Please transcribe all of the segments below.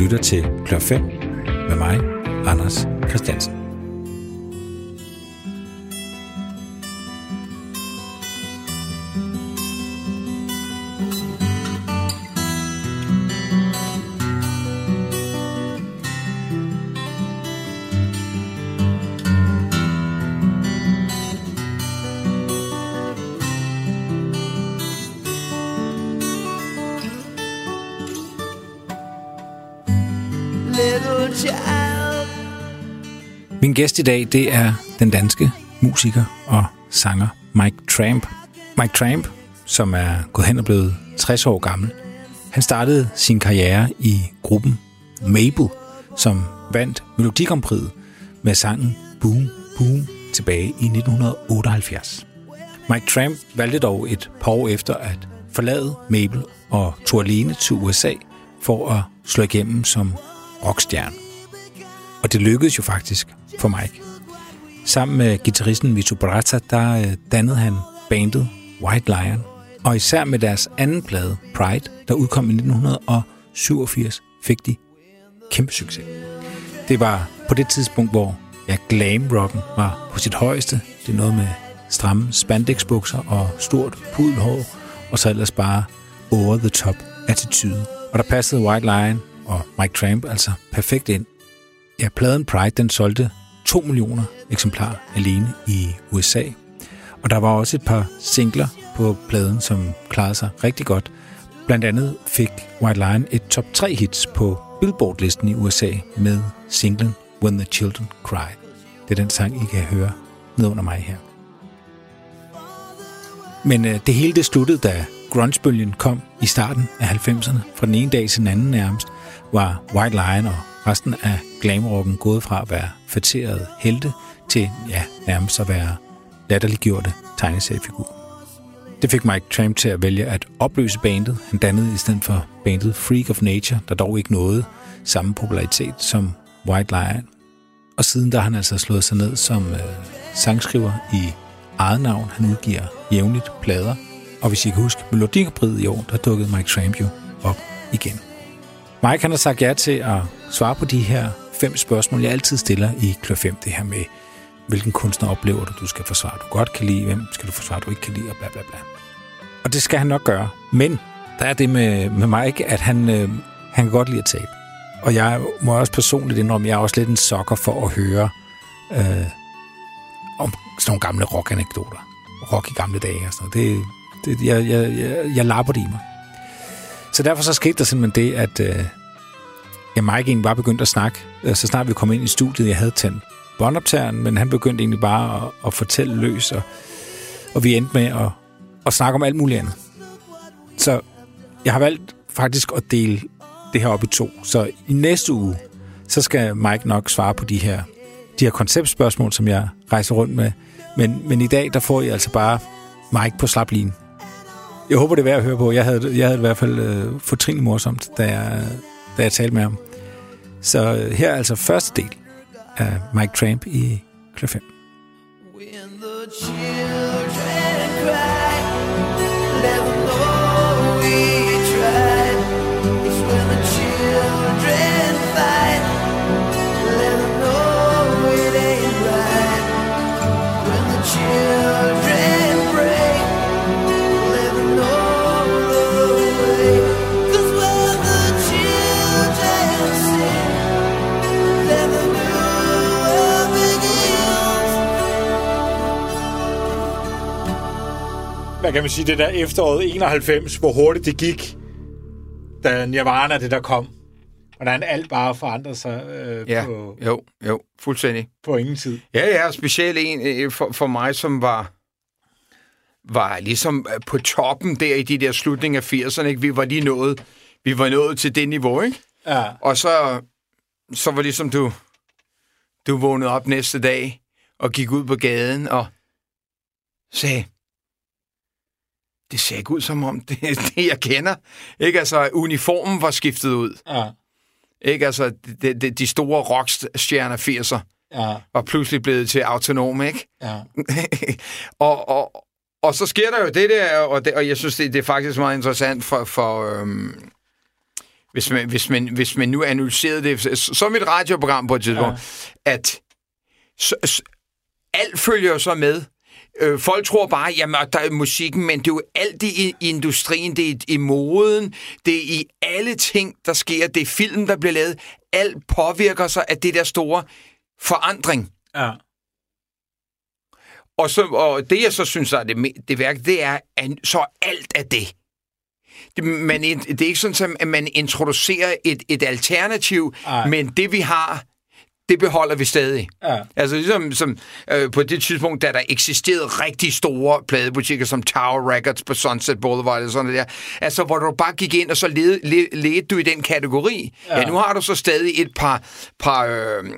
lytter til Klør 5 med mig, Anders Christiansen. Gæst i dag, det er den danske musiker og sanger Mike Tramp. Mike Tramp, som er gået hen og blevet 60 år gammel, han startede sin karriere i gruppen Mabel, som vandt Melodikompriet med sangen Boom Boom tilbage i 1978. Mike Tramp valgte dog et par år efter at forlade Mabel og tog alene til USA for at slå igennem som rockstjerne. Og det lykkedes jo faktisk for Mike. Sammen med gitarristen Vito Bratta, der øh, dannede han bandet White Lion. Og især med deres anden plade, Pride, der udkom i 1987, fik de kæmpe succes. Det var på det tidspunkt, hvor ja, glam rocken var på sit højeste. Det er noget med stramme spandexbukser og stort pudelhår, og så ellers bare over the top attitude. Og der passede White Lion og Mike Tramp altså perfekt ind. Ja, pladen Pride, den solgte 2 millioner eksemplarer alene i USA. Og der var også et par singler på pladen, som klarede sig rigtig godt. Blandt andet fik White Lion et top 3 hits på Billboard-listen i USA med singlen When the Children Cry. Det er den sang, I kan høre ned under mig her. Men øh, det hele det sluttede, da grungebølgen kom i starten af 90'erne. Fra den ene dag til den anden nærmest var White Lion og resten af glamrocken gået fra at være fætterede helte til ja, nærmest at være latterliggjorte tegneseriefigurer. Det fik Mike Tramp til at vælge at opløse bandet. Han dannede i stedet for bandet Freak of Nature, der dog ikke nåede samme popularitet som White Lion. Og siden der har han altså slået sig ned som øh, sangskriver i eget navn. Han udgiver jævnligt plader. Og hvis I kan huske Melodikabriet i år, der dukkede Mike Tramp jo op igen. Mike han har sagt ja til at svare på de her fem spørgsmål, jeg altid stiller i Klør 5. Det her med, hvilken kunstner oplever du, du skal forsvare, du godt kan lide, hvem skal du forsvare, du ikke kan lide, og bla bla bla. Og det skal han nok gøre. Men der er det med, med Mike, at han, øh, han kan godt lide at tale. Og jeg må også personligt indrømme, jeg er også lidt en sokker for at høre øh, om sådan nogle gamle rock-anekdoter. Rock i gamle dage og sådan noget. Det, det, jeg, jeg, jeg, jeg lapper det i mig. Så derfor så skete der simpelthen det, at øh, ja, Mike egentlig bare begyndte at snakke, øh, så snart vi kom ind i studiet. Jeg havde tændt båndoptageren, men han begyndte egentlig bare at, at fortælle løs, og, og vi endte med at, at snakke om alt muligt andet. Så jeg har valgt faktisk at dele det her op i to. Så i næste uge, så skal Mike nok svare på de her, de her konceptspørgsmål, som jeg rejser rundt med. Men, men i dag, der får I altså bare Mike på slapline. Jeg håber, det er værd at høre på. Jeg havde, jeg havde i hvert fald øh, fortrinligt morsomt, da jeg, da jeg talte med ham. Så øh, her er altså første del af Mike Tramp i Klør 5. When the hvad kan man sige, det der efteråret 91, hvor hurtigt det gik, da Nirvana det der kom. Hvordan alt bare forandrede sig øh, Ja, på, jo, jo, fuldstændig. på ingen tid. Ja, ja, specielt en øh, for, for mig, som var var ligesom øh, på toppen der i de der slutninger af 80'erne. Ikke? Vi var lige nået, vi var nået til det niveau, ikke? Ja, Og så, så var ligesom du, du vågnede op næste dag og gik ud på gaden og sagde, det ser ikke ud som om det det, jeg kender. Ikke? Altså, uniformen var skiftet ud. ja, Ikke? Altså, de, de, de store rockstjerner 80'er ja, var pludselig blevet til autonome, ikke? ja. og, og, og så sker der jo det der, og, det, og jeg synes, det, det er faktisk meget interessant for, for, øhm, hvis man, hvis man, hvis man nu analyserede det som et radioprogram på et tidspunkt, ja. at så, s- alt følger jo så med. Øh, folk tror bare, jamen, der er musikken, men det er jo alt i, i industrien, det er i, moden, det er i alle ting, der sker, det er film, der bliver lavet. Alt påvirker sig af det der store forandring. Ja. Og, så, og det, jeg så synes er det, det værk, det er, at så alt af det. det man, det er ikke sådan, som, at man introducerer et, et alternativ, Ej. men det, vi har, det beholder vi stadig. Ja. Altså ligesom som, øh, på det tidspunkt, da der eksisterede rigtig store pladebutikker som Tower Records på Sunset Boulevard og sådan noget der. Altså hvor du bare gik ind, og så led, led, ledte du i den kategori. Ja. ja, nu har du så stadig et par, par øh, øh,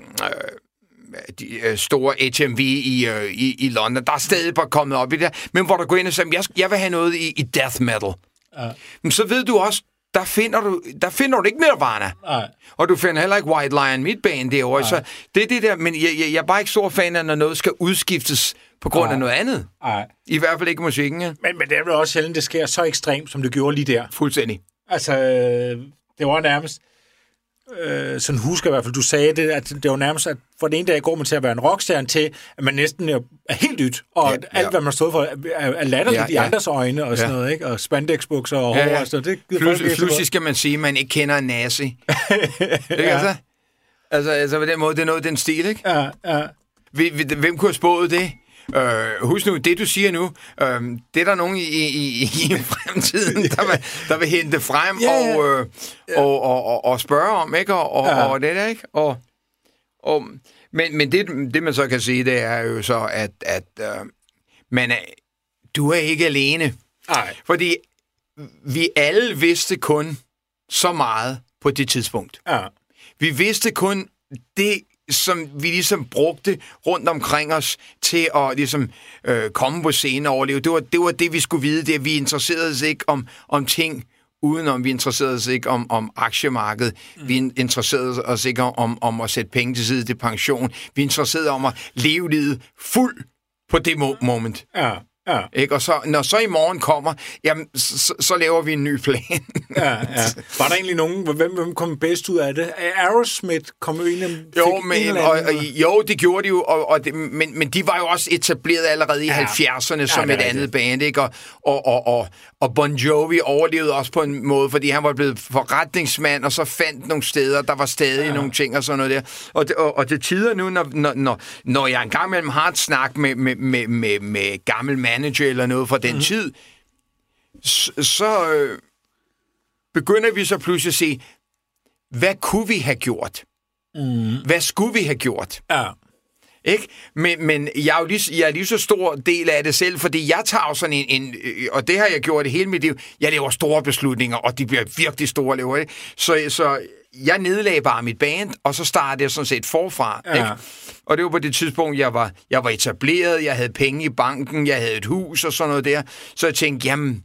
de øh, store HMV i, øh, i, i London. Der er stadig bare kommet op i det. Men hvor du går ind og siger, jeg, jeg vil have noget i, i death metal. Ja. Men så ved du også, der finder du, der finder du ikke Nirvana. Nej. Og du finder heller ikke White Lion Midbane derovre. Så det er det der, men jeg, jeg, jeg er bare ikke stor fan af, når noget skal udskiftes på grund Nej. af noget andet. Nej. I hvert fald ikke musikken, ja. Men, men det er vel også sjældent, det sker så ekstremt, som det gjorde lige der. Fuldstændig. Altså, øh, det var nærmest... Øh, sådan husker i hvert fald, du sagde det, at det var nærmest, at for den ene dag går man til at være en rockstjerne til, at man næsten er, er helt nyt, og Ja, ja, alt, ja. hvad man stod for, er, er latterligt Ja, ja, i ja. andres øjne, og sådan Ja. noget, ikke? Og spandexbukser og hår, og sådan noget. Det folk Pludselig, ikke skal man sige, at man ikke kender en nazi. ikke Ja. altså? Altså, altså på den måde, det er noget den stil, ikke? Ja, ja. Hvem kunne have spået det? Øh, husk nu, det du siger nu, øh, det er der nogen i, i, i fremtiden, der vil, der vil hente frem Ja, ja. Og, øh, og, og, og, og spørge om, ikke? Og, og, Ja. og det der, ikke? Og, og, men men det, det, man så kan sige, det er jo så, at, at øh, man er, du er ikke alene. Nej. Fordi vi alle vidste kun så meget på det tidspunkt. Ja. Vi vidste kun det, som vi ligesom brugte rundt omkring os til at ligesom, øh, komme på scenen og overleve. Det var, det var det, vi skulle vide. Det, vi interesserede os ikke om, om ting udenom. Vi interesserede os ikke om, om aktiemarkedet. Mm. Vi interesserede os ikke om, om, at sætte penge til side til pension. Vi interesserede om at leve livet fuld på det mo- moment. Ja. Ja. Ikke? Og så, når så i morgen kommer, jamen, så, så laver vi en ny plan. Ja, ja. Var der egentlig nogen, hvem, hvem kom bedst ud af det? Aerosmith kom jo ind Jo, en men, og, og, jo, det gjorde de jo, og, og det, men, men de var jo også etableret allerede i Ja. ja. 70'erne som det er et andet rigtigt. band, ikke? Og, og, og, og, og Bon Jovi overlevede også på en måde, fordi han var blevet forretningsmand, og så fandt nogle steder, der var stadig ja. nogle ting og sådan noget der. Og det, og, og det tider nu, når, når, når, når jeg engang imellem har et snak med, med, med, med, med gammel manager eller noget fra den mm. tid, så, så øh, begynder vi så pludselig at se, hvad kunne vi have gjort? Mm. Hvad skulle vi have gjort? Ja. Ikke? Men, men jeg, er jo lige, jeg er lige så stor del af det selv, fordi jeg tager jo sådan en, en øh, og det har jeg gjort hele mit liv, jeg laver store beslutninger, og de bliver virkelig store, laver jeg. Så, så jeg nedlagde bare mit band, og så startede jeg sådan set forfra. Ja. Ikke? Og det var på det tidspunkt, jeg var, jeg var etableret, jeg havde penge i banken, jeg havde et hus og sådan noget der. Så jeg tænkte, jamen,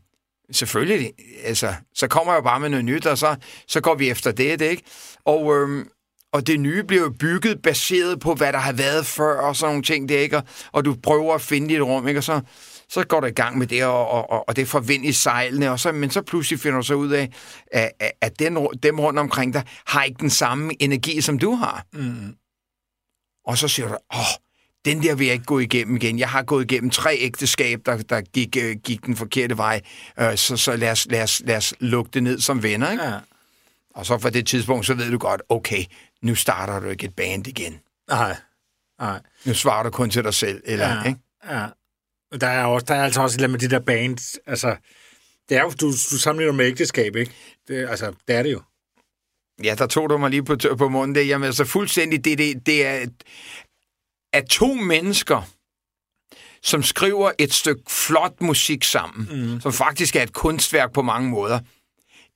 selvfølgelig, altså, så kommer jeg bare med noget nyt, og så, så går vi efter det, det ikke? Og, øhm, og det nye bliver jo bygget baseret på, hvad der har været før, og sådan nogle ting, det ikke? Og, og du prøver at finde dit rum, ikke? Og så, så går du i gang med det, og, og, og, det får vind i sejlene, og så, men så pludselig finder du så ud af, at, at, den, dem rundt omkring dig har ikke den samme energi, som du har. Mm. Og så siger du, åh, den der vil jeg ikke gå igennem igen. Jeg har gået igennem tre ægteskab, der, der gik, øh, gik den forkerte vej. Øh, så så lad, os, lad, os, lad os lukke det ned som venner. Ikke? Ja. Og så fra det tidspunkt, så ved du godt, okay, nu starter du ikke et band igen. Nej. Nej. Nu svarer du kun til dig selv. Eller, Ja. ikke? Ja. Og Der er, også, der er altså også et eller andet med de der bands. Altså, det er jo, du, du sammenligner med ægteskab, ikke? Det, altså, det er det jo. Ja, der tog du mig lige på, på munden. Det, jamen, altså fuldstændig, det, det, det er at to mennesker, som skriver et stykke flot musik sammen, mm. som faktisk er et kunstværk på mange måder,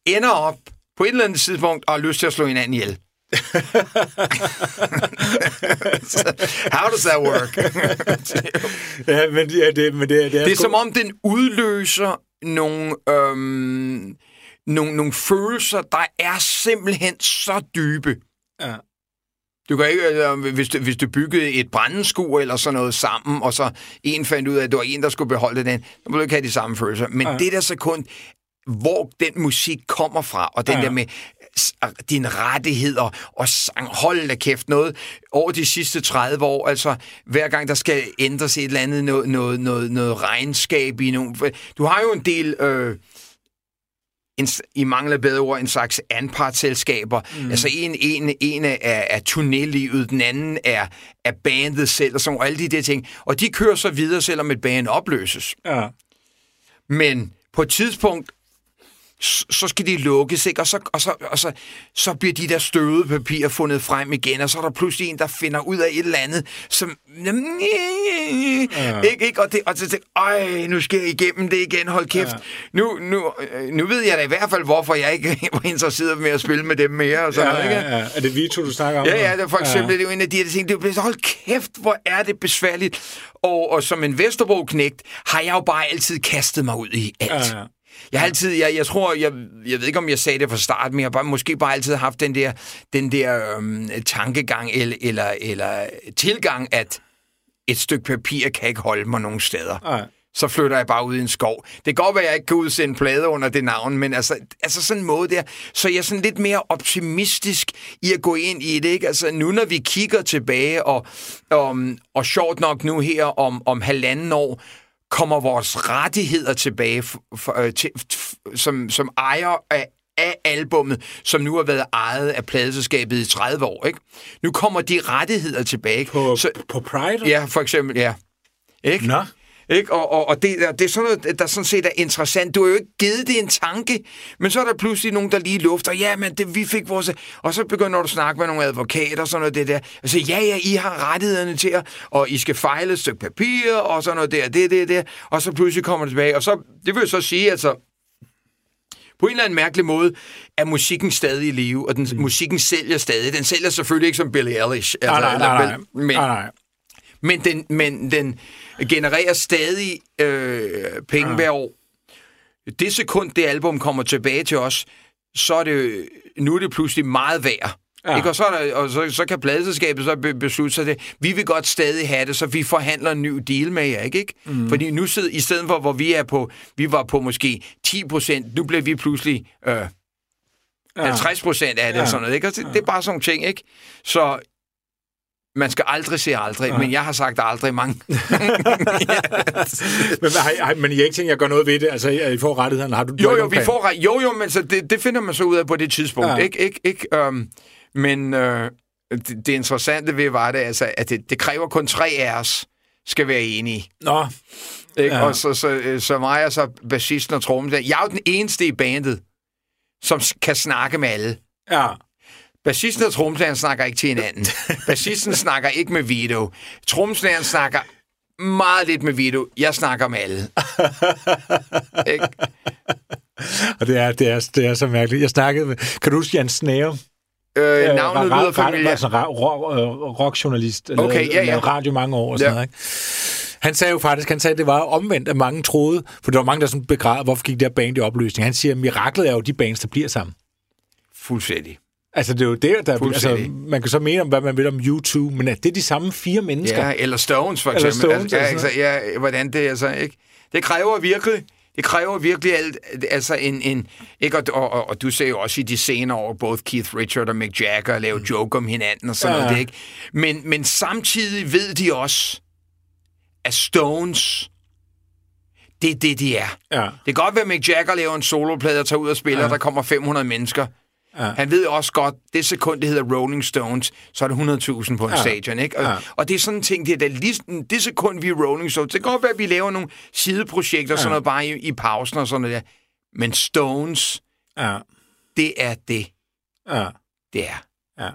ender op på et eller andet tidspunkt og har lyst til at slå hinanden ihjel. How does that work? Ja, men, ja, det, men det, det er, Det er som om, den udløser nogle, øhm, nogle, nogle følelser, der er simpelthen så dybe. Ja. Du kan ikke, øh, hvis, du, hvis du byggede et brændeskur eller sådan noget sammen, og så en fandt ud af, at det var en, der skulle beholde den, så må du ikke have de samme følelser. Men Ja. det der sekund, hvor den musik kommer fra, og den Ja. der med, dine rettigheder og sang, hold da kæft noget over de sidste 30 år. Altså, hver gang der skal ændres et eller andet noget, noget, noget, noget regnskab i nogle... Du har jo en del... Øh, en, i mangler bedre ord, en slags anpartsselskaber. Mm. Altså en, en, en er, er turnélivet, den anden er, er bandet selv, og sådan og alle de der ting. Og de kører så videre, selvom et band opløses. Ja. Men på et tidspunkt, så skal de lukkes, ikke? Og, så, og, så, og så, så bliver de der støvede papirer fundet frem igen, og så er der pludselig en, der finder ud af et eller andet, som... Ja. Ikke, ikke? Og, det, og så tænker ej, nu skal jeg igennem det igen, hold kæft. Ja. Nu, nu, øh, nu ved jeg da i hvert fald, hvorfor jeg ikke var interesseret med at spille med dem mere, og sådan Ja, noget, ikke? ja, ja. Er det Vito, du snakker om? Ja, ja, det er for eksempel, ja. det er jo en af de her ting, det er hold kæft, hvor er det besværligt. Og, og som en Vesterbro-knægt har jeg jo bare altid kastet mig ud i alt. Ja, ja. Jeg har altid, jeg, jeg tror, jeg, jeg ved ikke, om jeg sagde det fra start, men jeg har bare, måske bare altid haft den der, den der øhm, tankegang eller, eller, eller tilgang, at et stykke papir kan ikke holde mig nogen steder. Nej. Så flytter jeg bare ud i en skov. Det kan godt være, at jeg ikke kan udsende plade under det navn, men altså, altså sådan en måde der. Så jeg er sådan lidt mere optimistisk i at gå ind i det. Ikke? Altså nu, når vi kigger tilbage, og, og, og sjovt nok nu her om, om halvanden år, kommer vores rettigheder tilbage f- f- øh, til, som, som ejer af, af albummet, som nu har været ejet af pladeselskabet i 30 år. Ikke? Nu kommer de rettigheder tilbage. På, så, på Pride? ja, for eksempel, ja. Ikke? Nå. Ikke? Og, og, og det, der- det er sådan noget, der sådan set er interessant. Du har jo ikke givet det en tanke, men så er der pludselig nogen, der lige lufter, ja, men det, vi fik vores... Og så begynder du at snakke med nogle advokater og sådan noget det der. Altså, ja, ja, I har rettighederne til at, og I skal fejle et stykke papir og sådan noget der, det, det, det. Og så pludselig kommer det tilbage. Og så, det vil så sige, altså, på en eller anden mærkelig måde er musikken stadig i live, og den, mm. musikken sælger stadig. Den sælger selvfølgelig ikke som Billie Eilish. Nej, nej, eller- nej, nej. Men, nej, nej. Men den, men den genererer stadig øh, penge ja. hver år. Det sekund, det album kommer tilbage til os, så er det, nu er det pludselig meget værd. Ja. Ja. Ikke? Og, så, er der, og så, så kan pladeselskabet så be- beslutte sig det. Vi vil godt stadig have det, så vi forhandler en ny deal med jer, ikke? ikke? Mm. Fordi nu sidder, i stedet for, hvor vi er på, vi var på måske 10 procent, nu bliver vi pludselig øh, 50 procent af det ja. og sådan noget, ikke? Og det, det er bare sådan ting, ikke? Så man skal aldrig se aldrig, ja. men jeg har sagt aldrig mange. Men, har, har, men I har ikke tænkt at gøre noget ved det? Altså, I får rettighederne? Har du, Jo, jo, vi får. Jo, jo, men så det, det finder man så ud af på det tidspunkt. Ja. Ikke, ikke, ikke, øhm, men øh, det, det interessante ved var det, altså, at det, det kræver kun tre af os skal være enige. Nå, Ikke? Ja. Og så, så, øh, så mig og så bassisten og trommen. Jeg er jo den eneste i bandet, som kan snakke med alle. ja. Bassisten og trommeslageren snakker ikke til hinanden. Bassisten snakker ikke med Vito. Trommeslageren snakker meget lidt med Vito. Jeg snakker med alle. ikke? Og det er, det, er, det er så mærkeligt. Jeg snakkede med... Kan du huske Jan Snære? Øh, navnet lyder familiært. Altså rock, øh, rockjournalist. Okay, lavede- ja, ja. lavede radio mange år og sådan Ja. noget, ikke? Han sagde jo faktisk, han sagde, at det var omvendt, at mange troede, for der var mange, der sådan begræd, hvorfor gik det her band i opløsning. Han siger, at miraklet er jo de bands, der bliver sammen. Fuldstændig. Altså, det er jo der, der altså, man kan så mene om, hvad man vil om U2, men at det er de samme fire mennesker. Ja, eller Stones for Eller eksempel. Stones, altså, ja, altså. altså, ja, hvordan det er så, ikke? Det kræver virkelig, det kræver virkelig alt, altså en, en ikke, og, og, og, og du ser jo også i de senere år, både Keith Richard og Mick Jagger lave Mm. joke om hinanden og sådan Ja. noget, ikke? Men, men samtidig ved de også, at Stones, det er det, de er. Ja. Det kan godt være, at Mick Jagger laver en soloplade og tager ud og spiller, ja. Ja. der kommer 500 mennesker. Ja. Han ved også godt, det sekund, det hedder Rolling Stones, så er det 100.000 på en ja. Stadion. Ikke? Og, ja. og det er sådan en ting, det er da lige, det sekund, vi er Rolling Stones. Det kan godt være, at vi laver nogle sideprojekter, ja. sådan noget bare i, i pausen og sådan noget der. Men Stones, Ja. det er det, Ja. det er. Ja.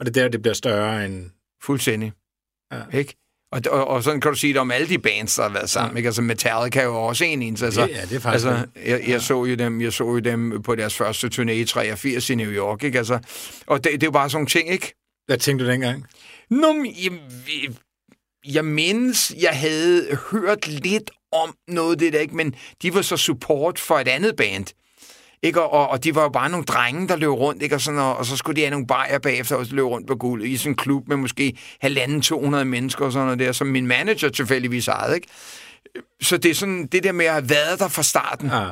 Og det er der, det bliver større end... Fuldstændig. Ja. Ikke? Og, og, og sådan kan du sige det om alle de bands, der har været sammen. Ja. Ikke? Altså Metallica er jo også en ens. Altså, Ja, ja, det er faktisk altså, det. jeg, jeg, så jo dem, jeg så jo dem på deres første turné i 83 i New York. Ikke? Altså, og det, det er jo bare sådan nogle ting, ikke? Hvad tænkte du dengang? Nå, jeg, jeg mindes, jeg havde hørt lidt om noget af det der, ikke? men de var så support for et andet band. Ikke? Og, og, de var jo bare nogle drenge, der løb rundt, ikke? Og, sådan, og, og så skulle de have nogle bajer bagefter, og så løb rundt på guld i sådan en klub med måske halvanden 200 mennesker og sådan noget der, som min manager tilfældigvis ejede. Ikke? Så det er sådan det der med at have været der fra starten Ja.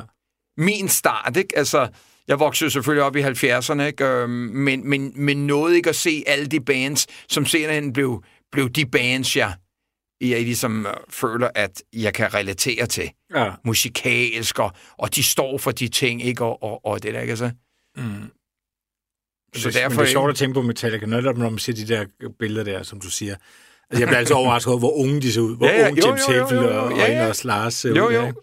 min start, ikke? Altså, jeg voksede selvfølgelig op i 70'erne, ikke? Øh, men, men, men nåede ikke at se alle de bands, som senere blev, blev de bands, jeg, jeg ligesom øh, føler, at jeg kan relatere til. Ja. Musikalsk, og, og de står for de ting, ikke? Og, og, og det der, ikke? Altså, Så det, derfor, men det er sjovt at tænke på Metallica, netop når man ser de der billeder der, som du siger. Altså, jeg bliver altid overrasket over, hvor unge de ser ud. Hvor Ja, ja, unge James Hetfield og, Ja, og ja. Anders Lars ser Jo, ud. jo.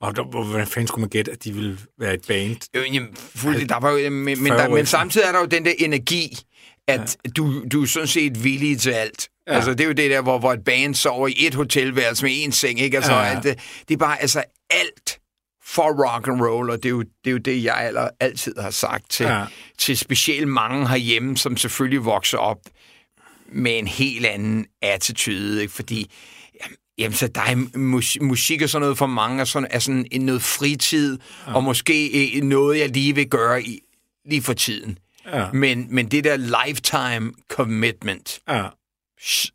Og der, hvor- hvordan fanden skulle man gætte, at de ville være et band? Jamen, fuldstændig. Der var jo, men, men, 40 der, men samtidig er der jo den der energi, at ja. du, du er sådan set villig til alt. Ja. Altså, det er jo det der, hvor, hvor et band sover i et hotelværelse med en seng, ikke? Altså, Ja, ja. Det, det er bare, altså, alt for rock and roll, og det er jo det, er jo det jeg aller, altid har sagt til, Ja. til specielt mange herhjemme, som selvfølgelig vokser op med en helt anden attitude, ikke? fordi jamen, jamen, så der er mus- musik og sådan noget for mange, er sådan, er sådan en noget fritid, ja. og måske øh, noget, jeg lige vil gøre i, lige for tiden. Ja. Men, men det der lifetime commitment, Ja.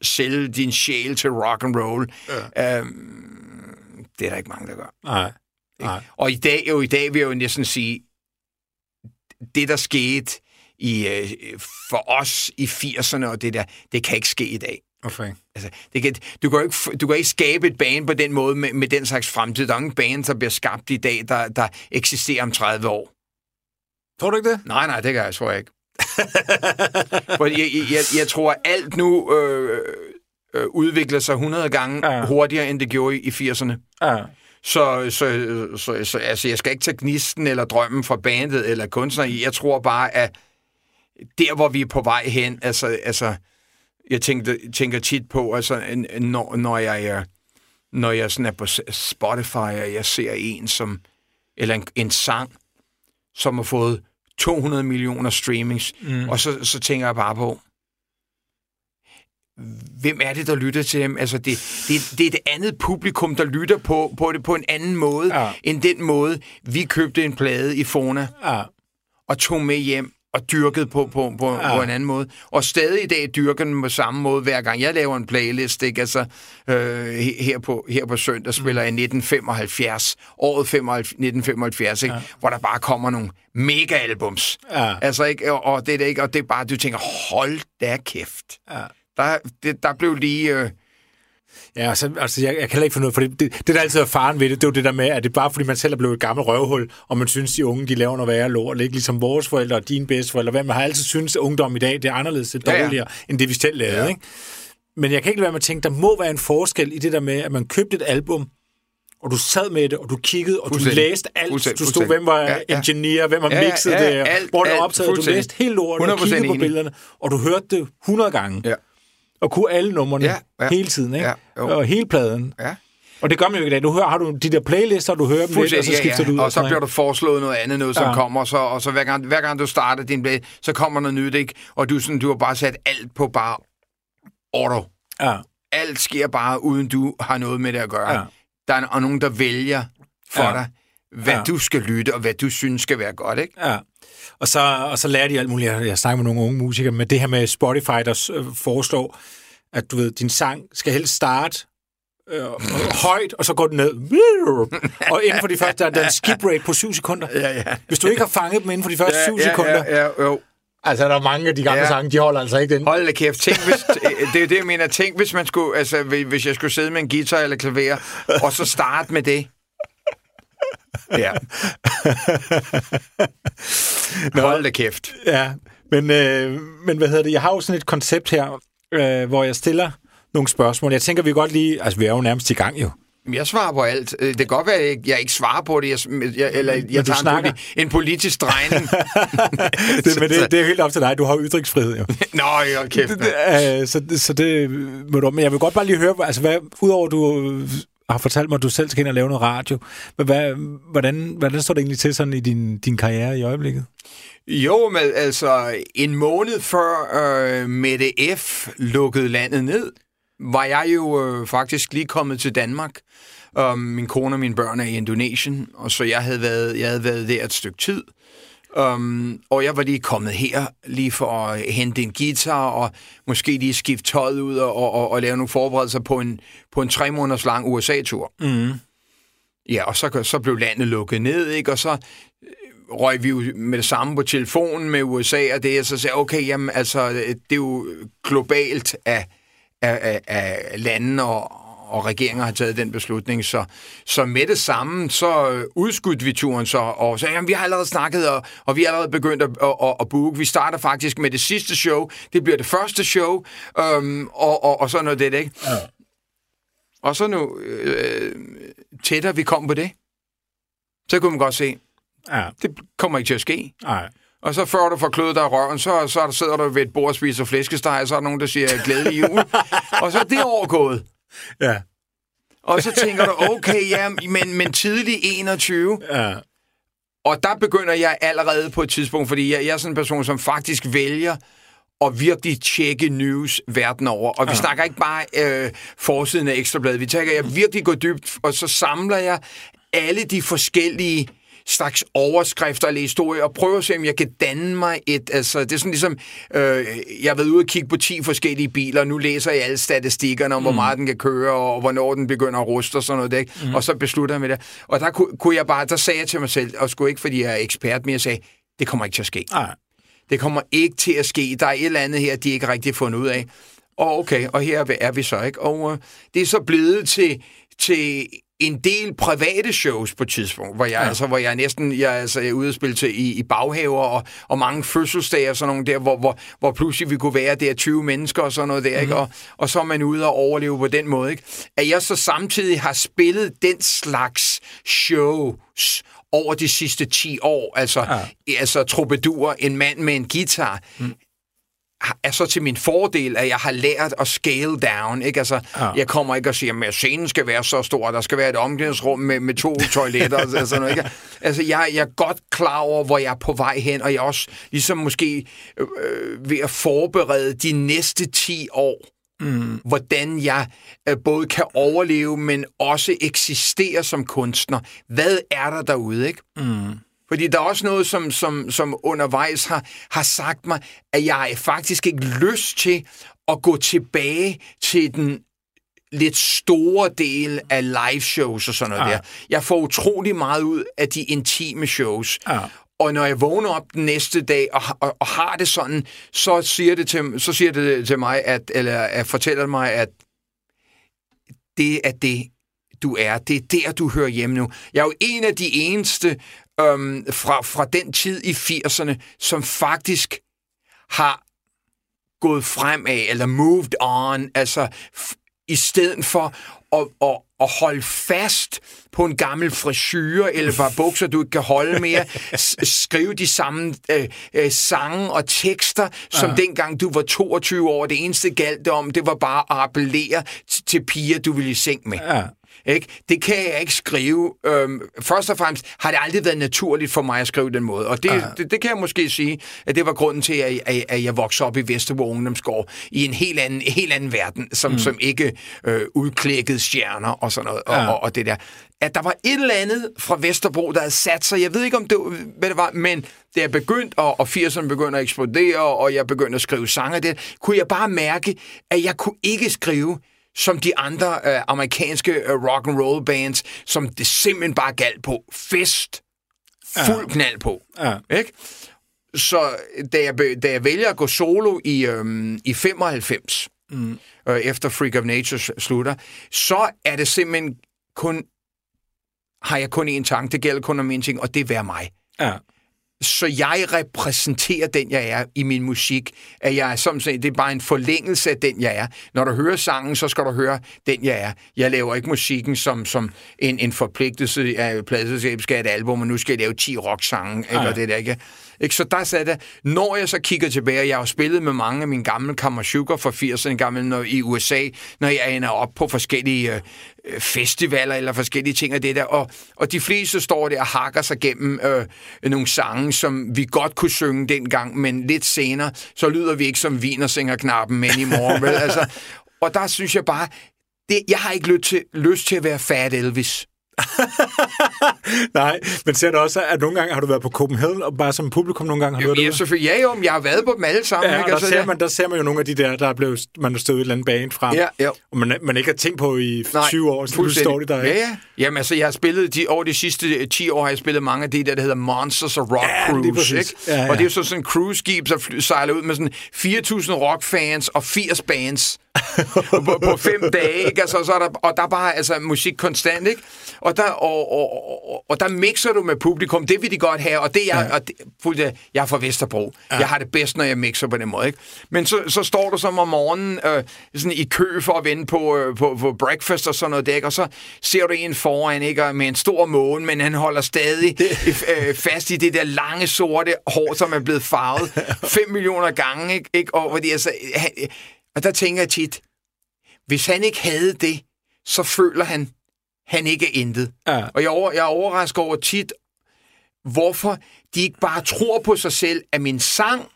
Sælge din sjæl til rock and roll, ja. øhm, det er der ikke mange, der gør. Nej. Nej. Og i dag, jo i dag vil jeg jo næsten sige, det der skete i, øh, for os i 80'erne og det der, det kan ikke ske i dag. Hvorfor ikke? Altså, det kan, du, kan ikke, du kan ikke skabe et band på den måde med, med den slags fremtid. Der er ingen band, der bliver skabt i dag, der, der eksisterer om 30 år. Tror du ikke det? Nej, nej, det kan jeg, tror jeg ikke. Jeg, jeg, jeg, tror, at alt nu øh, øh, udvikler sig 100 gange Ja. hurtigere, end det gjorde i, i 80'erne. Ja. Så, så, så, så altså, jeg skal ikke tage gnisten eller drømmen fra bandet eller kunstner. Jeg tror bare, at der, hvor vi er på vej hen, altså, altså jeg tænkte, tænker tit på, altså, når, når jeg er, når jeg sådan er på Spotify, og jeg ser en som, eller en, en sang, som har fået 200 millioner streamings, mm. og så, så tænker jeg bare på, hvem er det, der lytter til dem? Altså, det, det, det er et andet publikum, der lytter på, på det på en anden måde, Ja. end den måde, vi købte en plade i Fona Ja. og tog med hjem og dyrkede på, på, på, Ja. på en anden måde. Og stadig i dag dyrker den på samme måde, hver gang jeg laver en playlist. Ikke? Altså, øh, he- her, på, her på søndag spiller jeg 1975, året 75, 1975, ikke? Ja. hvor der bare kommer nogle mega-albums. Ja. Altså, ikke? Og, og, det er det ikke, og det er bare, du tænker, hold da kæft. Ja. Der, det, der blev lige... Øh, Ja, altså, altså jeg, jeg kan ikke ud af, for det, det, det, der altid er faren ved det, det er jo det der med, at det er bare fordi, man selv er blevet et gammelt røvhul, og man synes, de unge, de laver noget værre lort, ikke ligesom vores forældre og dine bedsteforældre, hvad man har altid synes, at ungdom i dag, det er anderledes, det er Ja, ja. dårligere, end det vi selv lavede, Ja. ikke? Men jeg kan ikke lade være med at tænke, der må være en forskel i det der med, at man købte et album, og du sad med det, og du kiggede, og du læste alt. Fuldstændig. Du stod, hvem var Ja, ja. engineer, hvem har Ja, ja, mixet ja, det, alt, hvor det var optaget, du læste hele lortet, og 100% kiggede på billederne, og du hørte det 100 gange, ja. Og kunne alle numrene Ja, ja. hele tiden, ikke? Ja, jo. og hele pladen. Ja. Og det gør man jo ikke i dag. Du hører, har du de der playlister, du hører dem lidt, og så skifter du ud. Og så sådan bliver du foreslået noget andet, noget som Ja. ja. kommer, så, og så hver gang, hver gang du starter din play, så kommer noget nyt, ikke? Og du, sådan, du har bare sat alt på bare auto. Ja, Alt sker bare, uden du har noget med det at gøre. Ja. Der er, er nogen, der vælger for Ja. dig, hvad Ja. du skal lytte, og hvad du synes skal være godt, ikke? ja. Og så, og så lærer de alt muligt. Jeg, jeg snakker med nogle unge musikere, med det her med Spotify, der øh, foreslår, at du ved, din sang skal helst starte øh, højt, og så går den ned. Og inden for de første, der er en skip rate på 7 sekunder. Ja, ja. Hvis du ikke har fanget dem inden for de første 7 sekunder, Ja, ja, jo. altså der er mange af de gamle Ja. sange, de holder altså ikke den. Hold da kæft. Tænk, hvis, det er jo det, jeg mener. Tænk, hvis, man skulle, altså, hvis jeg skulle sidde med en guitar eller klaver, og så starte med det. Ja. Hold da kæft. Ja, men, øh, men hvad hedder det? Jeg har jo sådan et koncept her, øh, hvor jeg stiller nogle spørgsmål. Jeg tænker, vi godt lige... Altså, vi er jo nærmest i gang jo. Jeg svarer på alt. Øh, Det kan godt være, at jeg ikke- svarer på det, jeg, jeg, eller jeg du tager en, snakker. poli, en politisk drejning. Det, men det, det er helt op til dig. Du har jo ytringsfrihed jo. Nå, hold kæft. Det, det, øh, så, så det må du... Men jeg vil godt bare lige høre, altså hvad, udover du øh, har fortalt mig, at du selv skal ind og lave noget radio, hvad, hvad, hvordan, hvordan står det egentlig til sådan i din, din karriere i øjeblikket? Jo, men altså, en måned før øh, Mette F. lukkede landet ned, var jeg jo øh, faktisk lige kommet til Danmark. Øh, min kone og mine børn er i Indonesien, og så jeg havde været, jeg havde været der et stykke tid. Um, og jeg var lige kommet her, lige for at hente en guitar, og måske lige skifte tøjet ud og, og, og, og lave nogle forberedelser på en, på en tre måneders lang USA-tur. Mm. Ja, og så, så blev landet lukket ned, ikke? Og så øh, røg vi jo med det samme på telefonen med USA, og det, og så sagde okay, jamen, altså, det er jo globalt af, af, af, af lande og, og regeringer har taget den beslutning. Så, så med det samme, så øh, udskudte vi turen så, og sagde, jamen, vi har allerede snakket, og, og vi har allerede begyndt at, at, at, at booke. Vi starter faktisk med det sidste show. Det bliver det første show, øhm, og, og, og sådan noget det, ikke? Ja. Og så nu, øh, tættere vi kom på det, så kunne man godt se, ja. det kommer ikke til at ske. Nej. Og så før du får kløet dig røven, så, så sidder du ved et bord og spiser flæskesteg, og så er der nogen, der siger glædelig jul. og så er det overgået. Ja. Og så tænker du, okay, ja, men, men tidlig 21. Ja. Og der begynder jeg allerede på et tidspunkt, fordi jeg, jeg er sådan en person, som faktisk vælger at virkelig tjekke news verden over. Og vi ja. snakker ikke bare øh, forsiden af Ekstrabladet. Vi tænker, jeg virkelig går dybt, og så samler jeg alle de forskellige slags overskrifter eller historier, og prøve at se, om jeg kan danne mig et... Altså, det er sådan ligesom, øh, jeg har været ude og kigge på 10 forskellige biler, og nu læser jeg alle statistikkerne om, mm. hvor meget den kan køre, og hvornår den begynder at ruste og sådan noget, ikke? Mm. og så beslutter jeg med det. Og der kunne, kunne jeg bare, der sagde jeg til mig selv, og sgu ikke fordi jeg er ekspert, men jeg sagde, det kommer ikke til at ske. Ej. Det kommer ikke til at ske. Der er et eller andet her, de ikke rigtig fundet ud af. Og okay, og her er vi så, ikke? Og uh, det er så blevet til, til en del private shows på et tidspunkt, hvor jeg, ja. altså, hvor jeg næsten jeg, altså, jeg er ude og spille til i, i baghaver og, og mange fødselsdage og sådan nogle der, hvor, hvor, hvor pludselig vi kunne være der 20 mennesker og sådan noget der, mm-hmm. ikke? Mhm. Og, og så er man ude og overleve på den måde. Ikke? At jeg så samtidig har spillet den slags shows over de sidste 10 år, altså, ja. altså troubadour, en mand med en guitar, mm er så til min fordel, at jeg har lært at scale down. Ikke? Altså, ja. Jeg kommer ikke og siger, at scenen skal være så stor, der skal være et omklædningsrum med, med to toiletter. altså, noget, ikke? altså jeg, jeg er godt klar over, hvor jeg er på vej hen, og jeg er også ligesom måske øh, ved at forberede de næste 10 år, mm. hvordan jeg øh, både kan overleve, men også eksistere som kunstner. Hvad er der derude, ikke? Mm. Fordi der er også noget, som, som, som undervejs har, har sagt mig, at jeg faktisk ikke lyst til at gå tilbage til den lidt store del af live shows og sådan noget ja. der. Jeg får utrolig meget ud af de intime shows. Ja. Og når jeg vågner op den næste dag og, og, og har det sådan, så siger det til, så siger det til mig, at, eller at fortæller mig, at det er det, du er. Det er der, du hører hjemme nu. Jeg er jo en af de eneste øhm, fra, fra den tid i 80'erne, som faktisk har gået fremad, eller moved on, altså i stedet for at, at, at holde fast på en gammel frisyre eller bare bukser, du ikke kan holde mere. skrive de samme øh, øh, sange og tekster, som ja. dengang du var 22 år. Det eneste galt om, det var bare at appellere til piger, du ville i seng med. Ja. Ikke? Det kan jeg ikke skrive. Øhm, først og fremmest har det aldrig været naturligt for mig at skrive den måde, og det, uh. det, det kan jeg måske sige, at det var grunden til, at, at, at jeg voksede op i Vesterbro Ungdomsgård i en helt anden, helt anden verden, som, mm. som ikke øh, udklækkede stjerner og sådan noget, uh. og, og, og det der. At der var et eller andet fra Vesterbro, der havde sat sig. Jeg ved ikke, om det, hvad det var, men da jeg begyndte, og, og 80'erne begyndte at eksplodere, og jeg begyndte at skrive sange, det, kunne jeg bare mærke, at jeg kunne ikke skrive som de andre øh, amerikanske øh, rock and roll bands, som det simpelthen bare galt på. Fest. Fuld ja. knald på. Ja. Ikke? Så da jeg, da jeg vælger at gå solo i, øhm, i 95, mm. øh, efter Freak of Nature slutter, så er det simpelthen kun, har jeg kun én tanke, det gælder kun om en ting, og det er være mig. Ja. Så jeg repræsenterer den, jeg er i min musik. At jeg er, som sagt, det er bare en forlængelse af den, jeg er. Når du hører sangen, så skal du høre den, jeg er. Jeg laver ikke musikken som, som en, en forpligtelse af pladselskab, skal et album, og nu skal jeg lave 10 rock-sange, eller det der, ikke? Ikke? Så der sagde det, når jeg så kigger tilbage, jeg har spillet med mange af mine gamle kammersugar fra 80'erne gamle når, i USA, når jeg ender op på forskellige øh, festivaler eller forskellige ting og det der, og, og de fleste står der og hakker sig gennem øh, nogle sange, som vi godt kunne synge dengang, men lidt senere, så lyder vi ikke som knappen men i morgen. Vel? Altså, og der synes jeg bare, det, jeg har ikke lyst til, lyst til at være Fat Elvis. Nej, men ser du også, at nogle gange har du været på Copenhagen, og bare som publikum nogle gange har du været Ja, selvfølgelig. Ja, jo, men jeg har været på dem alle sammen. Ja, ikke? der, Altså, ser man, der ser man jo nogle af de der, der er blevet, man har stået et eller andet band frem, Ja, ja. og man, man ikke har tænkt på i 20 år, så nu står de der. Ja, ikke? ja. Jamen, altså, jeg har spillet, de, over de sidste 10 år har jeg spillet mange af de der, der hedder Monsters of Rock Ja, Cruise, ikke? Ja, ja. Og det er jo så sådan en cruise-skib, der fly- sejler ud med sådan 4.000 rockfans og 80 bands på, på fem dage, ikke? Altså, så er der, og der er bare altså, musik konstant, ikke? Og der, og, og, og, og der mixer du med publikum, det vil de godt have, og det er jeg, ja. og det, fuldt, jeg er fra Vesterbro. Ja. Jeg har det bedst, når jeg mixer på den måde, ikke? Men så, så står du som om morgenen øh, sådan i kø for at vente på, øh, på, på breakfast og sådan noget, der, ikke? og så ser du en foran, ikke? Og med en stor måne, men han holder stadig det... øh, fast i det der lange, sorte hår, som er blevet farvet 5 millioner gange, ikke? ikke? Og, fordi, altså, han, og der tænker jeg tit, hvis han ikke havde det, så føler han, han ikke er intet. Ja. Og jeg, er over, jeg er overrasket over tit, hvorfor de ikke bare tror på sig selv, at min sang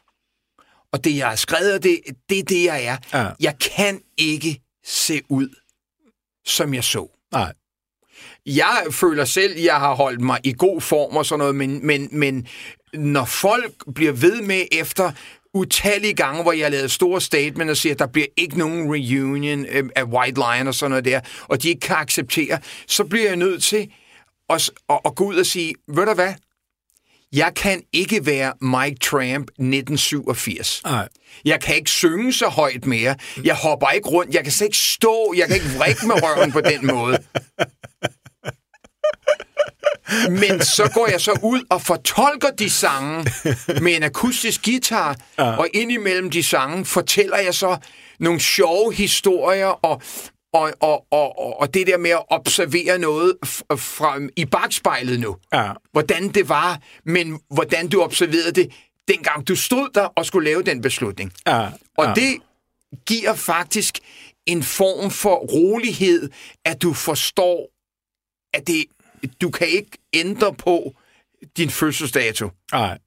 og det, jeg har skrevet, det, det er det, jeg er. Ja. Jeg kan ikke se ud, som jeg så. Nej. Jeg føler selv, jeg har holdt mig i god form og sådan noget, men, men, men når folk bliver ved med efter utallige gange, hvor jeg lavet store statement og siger, at der bliver ikke nogen reunion øh, af White Lion og sådan noget der, og de ikke kan acceptere, så bliver jeg nødt til at, at, at gå ud og sige, ved du hvad, jeg kan ikke være Mike Tramp 1987. Nej. Jeg kan ikke synge så højt mere. Jeg hopper ikke rundt. Jeg kan slet ikke stå. Jeg kan ikke vrikke med røven på den måde. Men så går jeg så ud og fortolker de sange med en akustisk guitar, ja. og indimellem de sange fortæller jeg så nogle sjove historier og, og, og, og, og, og det der med at observere noget fra, i bagspejlet nu. Ja. Hvordan det var, men hvordan du observerede det, dengang du stod der og skulle lave den beslutning. Ja. Og ja. det giver faktisk en form for rolighed, at du forstår, at det, du kan ikke ændre på din fødselsdato. Nej.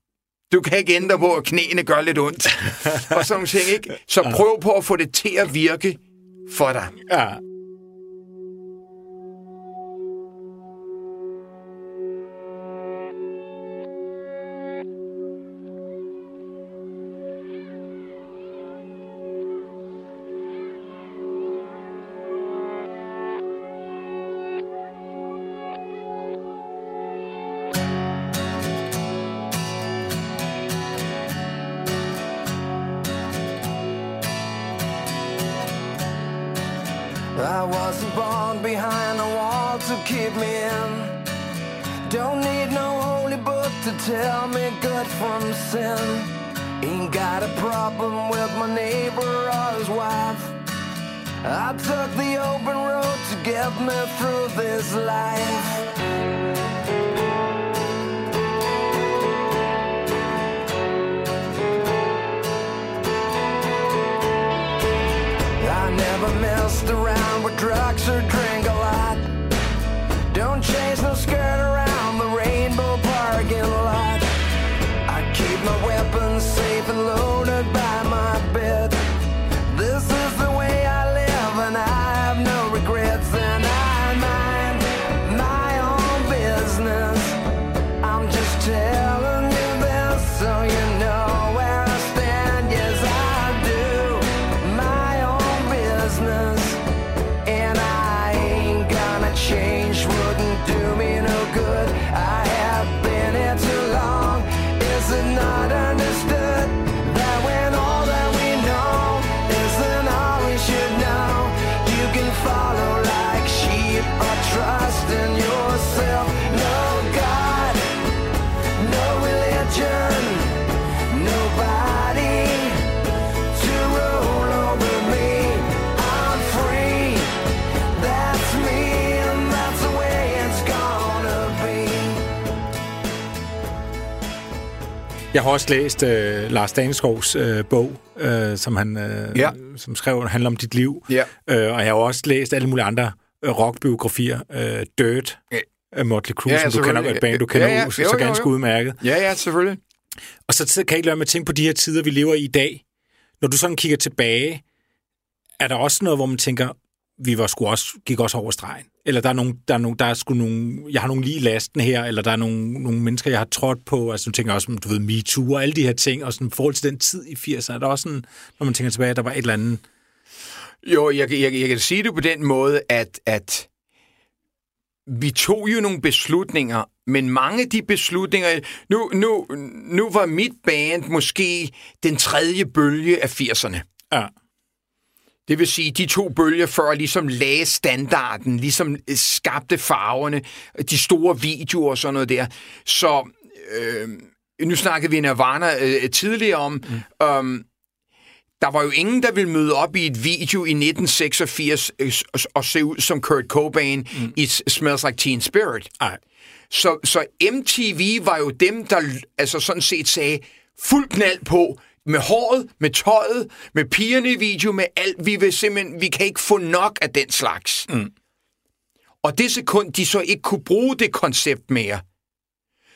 Du kan ikke ændre på, at knæene gør lidt ondt. og sådan ting, ikke? Så prøv på at få det til at virke for dig. Ja. Keep me in. Don't need no holy book to tell me good from sin. Ain't got a problem with my neighbor or his wife. I took the open road to get me through this life. I never messed around with drugs or. No skirt around Jeg har også læst øh, Lars Daneskovs øh, bog, øh, som han øh, Ja. som skrev, handler om dit liv. Ja. Øh, og jeg har også læst alle mulige andre øh, rockbiografier. Øh, Dirt, Ja. af Motley Crue, Ja, ja, som du kender et band, du kender Ja, ja. så, Jo, så jo, ganske jo. udmærket. Ja, ja, selvfølgelig. Og så kan jeg ikke lade mig at tænke på de her tider, vi lever i i dag. Når du sådan kigger tilbage, er der også noget, hvor man tænker, vi var sgu også, gik også over stregen? Eller der er, nogle, der er, nogle, der er sgu nogle, jeg har nogle lige lasten her, eller der er nogle, nogle mennesker, jeg har trådt på, altså nu tænker jeg også, du ved, MeToo og alle de her ting, og sådan i forhold til den tid i 80'erne, er der også sådan, når man tænker tilbage, at der var et eller andet, Jo, jeg, jeg, jeg kan sige det på den måde, at, at vi tog jo nogle beslutninger, men mange af de beslutninger... Nu, nu, nu var mit band måske den tredje bølge af 80'erne. ja, Det vil sige, de to bølger før ligesom lagde standarden, ligesom øh, skabte farverne, de store videoer og sådan noget der. Så øh, nu snakkede vi Nirvana øh, tidligere om, mm. um, der var jo ingen, der ville møde op i et video i 1986 øh, og- og se ud som Kurt Cobain mm. i Smells Like Teen Spirit. ej, Så, så MTV var jo dem, der altså sådan set sagde fuld knald på med håret, med tøjet, med pigerne i video, med alt. Vi vil simpelthen, vi kan ikke få nok af den slags. Mm. Og det sekund, de så ikke kunne bruge det koncept mere,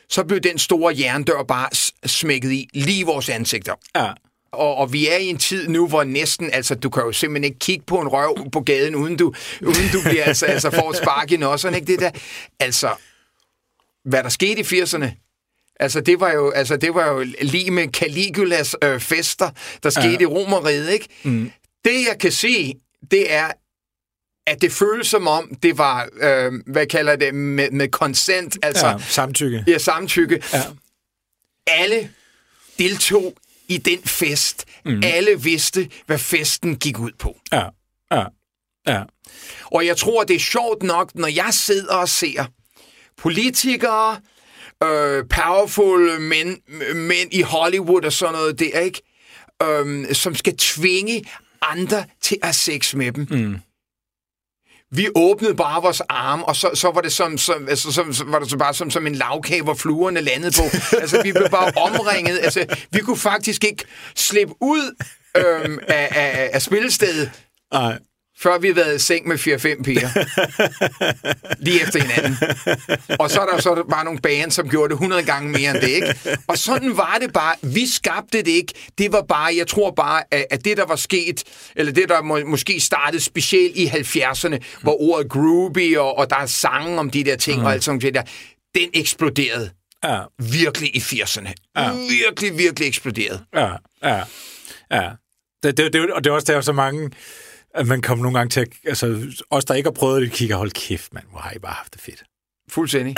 så blev den store jerndør bare smækket i lige i vores ansigter. ja, Og, og vi er i en tid nu, hvor næsten, altså du kan jo simpelthen ikke kigge på en røv på gaden, uden du, uden du bliver altså, altså får et spark i nosserne, ikke det der? Altså, hvad der skete i 80'erne, altså det var jo, altså, det var jo lige med Caligulas øh, fester, der skete ja. i Romeriet, ikke? Mm. Det jeg kan se, det er, at det føles som om, det var, øh, hvad kalder det, med, med consent, altså ja, samtykke. ja, samtykke. Ja. Alle deltog i den fest. Mm. Alle vidste, hvad festen gik ud på. Ja, ja, ja, Og jeg tror, det er sjovt nok, når jeg sidder og ser politikere, øh, powerful mænd, mænd i Hollywood og sådan noget der, ikke? Øhm, som skal tvinge andre til at have sex med dem. Mm. Vi åbnede bare vores arme, og så, så var det som, som, altså, som, så var det så bare som, som en lavkage, hvor fluerne landede på. altså, vi blev bare omringet. Altså, vi kunne faktisk ikke slippe ud øhm, af, af, af spillestedet, ej, før vi havde været i seng med 4-5 piger. Lige efter hinanden. Og så er der så bare nogle bands, som gjorde det 100 gange mere end det, ikke? Og sådan var det bare. Vi skabte det ikke. Det var bare, jeg tror bare, at det, der var sket, eller det, der må, måske startede specielt i 70'erne, hvor ordet groovy, og, og der er sange om de der ting, mm. og alt sådan noget der, den eksploderede ja, virkelig i 80'erne. Ja. Virkelig, virkelig eksploderede. ja, ja, ja. Det, det, det, og det er også der er så mange, at man kommer nogle gange til at, altså, os der ikke har prøvet det, kigger, hold kæft, mand, hvor har I bare haft det fedt. Fuldstændig.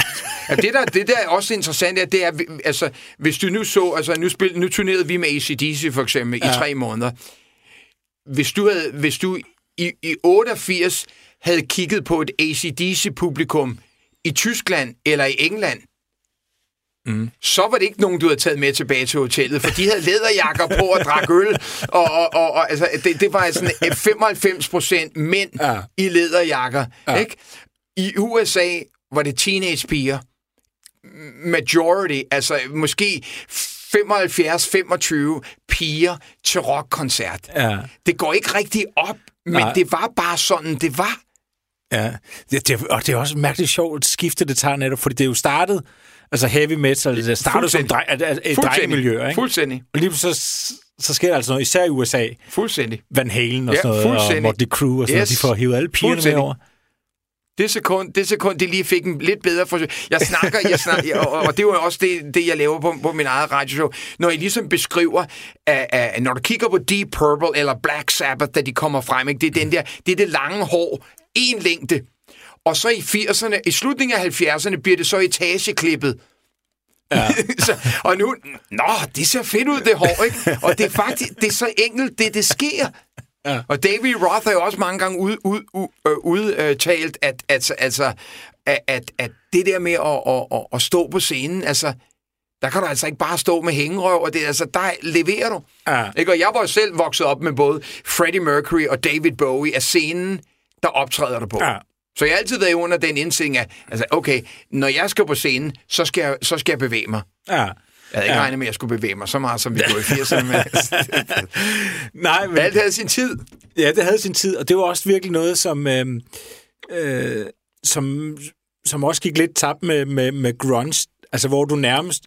Ja, det, der, det der er også interessant, er, det er, altså, hvis du nu så, altså nu, spil, nu turnerede vi med ACDC for eksempel ja. i tre måneder. Hvis du, havde, hvis du i, i 88 havde kigget på et ACDC-publikum i Tyskland eller i England, Mm. Så var det ikke nogen, du havde taget med tilbage til hotellet, for de havde læderjakker på og drak øl, og, og, og, og altså, det, det var sådan 95 procent mænd Ja. i læderjakker. Ja. Ikke? I USA var det teenagepiger. Majority, altså måske 75-25 piger til rockkoncert. Ja. Det går ikke rigtig op, men Nej. det var bare sådan, det var. Ja, det, det, og det er også mærkeligt sjovt skifte, det tager netop, fordi det er jo startet, altså heavy metal, det startede som drej, et, et drengemiljø, ikke? Fuldstændig. Og lige så, så sker der altså noget, især i USA, Fuldstændig. Van Halen og Ja, sådan noget, og. Motley Crue og sådan yes. Noget, de får hivet alle pigerne med over. Det sekund, det sekund, de lige fik en lidt bedre forsøg. Jeg snakker, jeg snakker og, og det var også det, det, jeg laver på, på min eget radioshow. Når I ligesom beskriver, at, at, når du kigger på Deep Purple eller Black Sabbath, da de kommer frem, ikke? det er den der, det er det lange hår, en længde. Og så i 80'erne, i slutningen af 70'erne, bliver det så etageklippet. Ja. så, og nu, nå, det ser fedt ud, det hår, ikke? Og det er faktisk, det er så enkelt, det, det sker. Ja. Og David Roth har jo også mange gange ud, ud, ud, øh, udtalt, at, at, altså, at, at, at det der med at, at, at, at stå på scenen, altså, der kan du altså ikke bare stå med hængerøv, og det, altså, der leverer du. Ja. Ikke? Og jeg var jo selv vokset op med både Freddie Mercury og David Bowie af scenen, der optræder du på. Ja. Så jeg har altid været under den indstilling af, altså, okay, når jeg skal på scenen, så skal jeg, så skal jeg bevæge mig. Ja. Jeg havde ikke Ja. regnet med, at jeg skulle bevæge mig så meget, som vi gjorde i 80'erne. Men Nej, men, alt havde sin tid. Ja, det havde sin tid, og det var også virkelig noget, som, øh, øh, som, som også gik lidt tabt med, med, med grunge, altså hvor du nærmest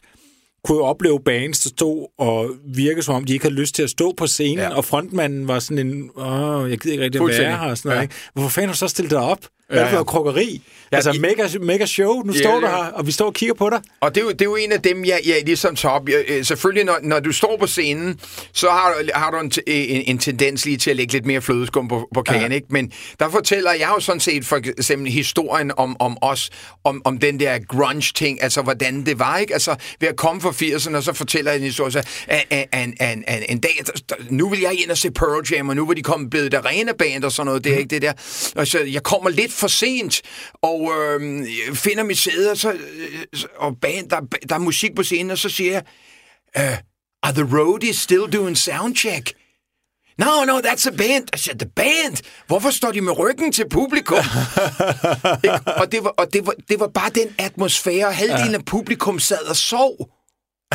kunne opleve bands, der stod og virkede som om, de ikke havde lyst til at stå på scenen, ja. Og frontmanden var sådan en, åh, jeg gider ikke rigtig være her, og sådan noget, Ja. ikke? Hvorfor fanden har du så stillet dig op? Hvad er det for noget krukkeri? Altså, i- mega, mega show. Nu Ja, står du ja. her, og vi står og kigger på dig. Og det er, jo, det er jo en af dem, jeg, jeg ligesom tager op. Jeg, øh, selvfølgelig, når, når du står på scenen, så har du, har du en, t- en, en tendens lige til at lægge lidt mere flødeskum på, på kagen, ja. ikke? Men der fortæller jeg jo sådan set for eksempel historien om, om os, om, om den der grunge-ting, altså hvordan det var, ikke? Altså ved at komme fra 80'erne, og så fortæller jeg en historie, så, at, at, at, at, at en dag, nu vil jeg ind og se Pearl Jam, og nu vil de komme blevet der rene band og sådan noget, det er ikke det der. Og så jeg kommer lidt for sent, og øh, finder mit sæde, og, så, øh, og band, der, der er musik på scenen, og så siger jeg, uh, are the roadies still doing soundcheck? No, no, that's a band. I said, the band? Hvorfor står de med ryggen til publikum? Og det var, og det var, det var bare den atmosfære. Halvdelen af publikum sad og sov.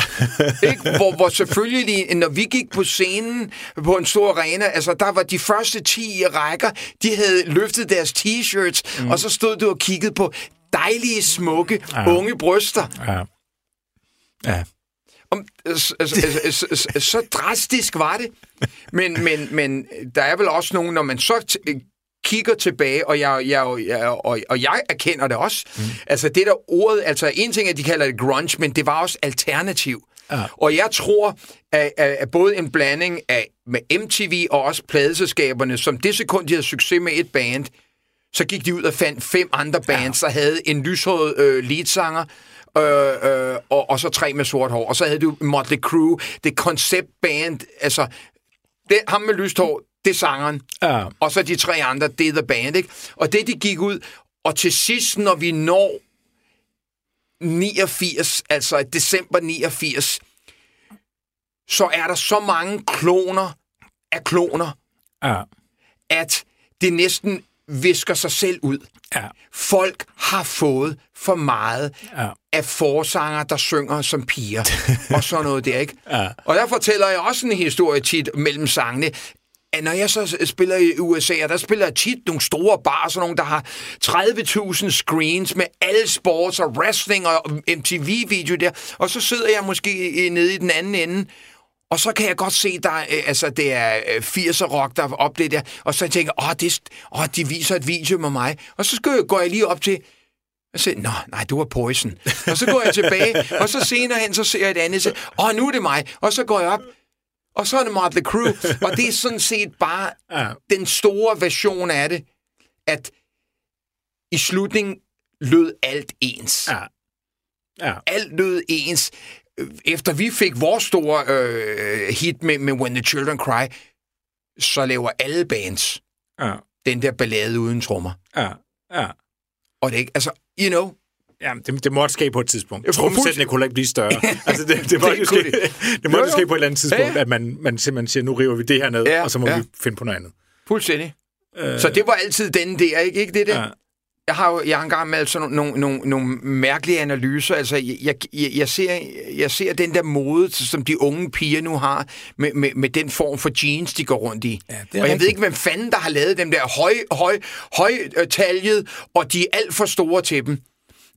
ikke? Hvor, hvor selvfølgelig, når vi gik på scenen på en stor arena, altså der var de første 10 rækker, de havde løftet deres t-shirts, mm. og så stod du og kiggede på dejlige, smukke, ja. unge bryster. Ja. Ja. Om, så, så, så, så, så drastisk var det. Men, men, men der er vel også nogen, når man så kigger tilbage, og jeg, jeg, jeg, og, og jeg erkender det også. Mm. Altså det der ordet, altså en ting er, at de kalder det grunge, men det var også alternativ. Ja. Og jeg tror, at, at, både en blanding af med MTV og også pladeselskaberne, som det sekund, de havde succes med et band, så gik de ud og fandt fem andre bands, ja. der havde en lyshåret øh, leadsanger, øh, øh, og, og så tre med sort hår. Og så havde du Motley Crue, det konceptband, altså det, ham med lyst hår, det er sangeren. Ja. Og så de tre andre, det er The Band, ikke? Og det, de gik ud, og til sidst, når vi når 89, altså december 89, så er der så mange kloner af kloner, Ja. at det næsten visker sig selv ud. Ja. Folk har fået for meget Ja. af forsanger, der synger som piger, og sådan noget der, ikke? Ja. Og der fortæller jeg også en historie tit mellem sangene, når jeg så spiller i USA, og der spiller jeg tit nogle store bars, sådan nogle, der har 30.000 screens med alle sports og wrestling og MTV-video der, og så sidder jeg måske nede i den anden ende, og så kan jeg godt se, der, øh, altså, det er øh, 80'er rock, der er op det der. Og så tænker jeg, åh, det, åh, de viser et video med mig. Og så skal går jeg lige op til, og siger, nå, nej, du var Poison. Og så går jeg tilbage, og så senere hen, så ser jeg et andet, og siger, åh, nu er det mig. Og så går jeg op, og så er det Motley Crue. Og det er sådan set bare Ja. den store version af det, at i slutningen lød alt ens. Ja. Ja. Alt lød ens. Efter vi fik vores store øh, hit med, med When the Children Cry, så laver alle bands Ja. den der ballade uden trommer. Ja. Ja. Og det er ikke, altså, you know, Ja, det, det måtte ske på et tidspunkt. Ja, Trommesættene kunne ikke blive større. altså, det, det, måtte Det jo ske, det. det måtte Jo, jo ske på et eller andet tidspunkt, Ja, ja. at man, man simpelthen siger, nu river vi det her ned, Ja, og så må ja. vi finde på noget andet. fuldstændig. Øh, så det var altid den der, ikke, ikke det der? Ja. Jeg har jo jeg har engang med sådan nogle, nogle, nogle mærkelige analyser. Altså, jeg, jeg, jeg, ser, jeg ser den der mode, som de unge piger nu har, med, med, med den form for jeans, de går rundt i. Ja, og jeg ved ikke, hvem fanden, der har lavet dem der høj, høj, høj øh, taljet, og de er alt for store til dem.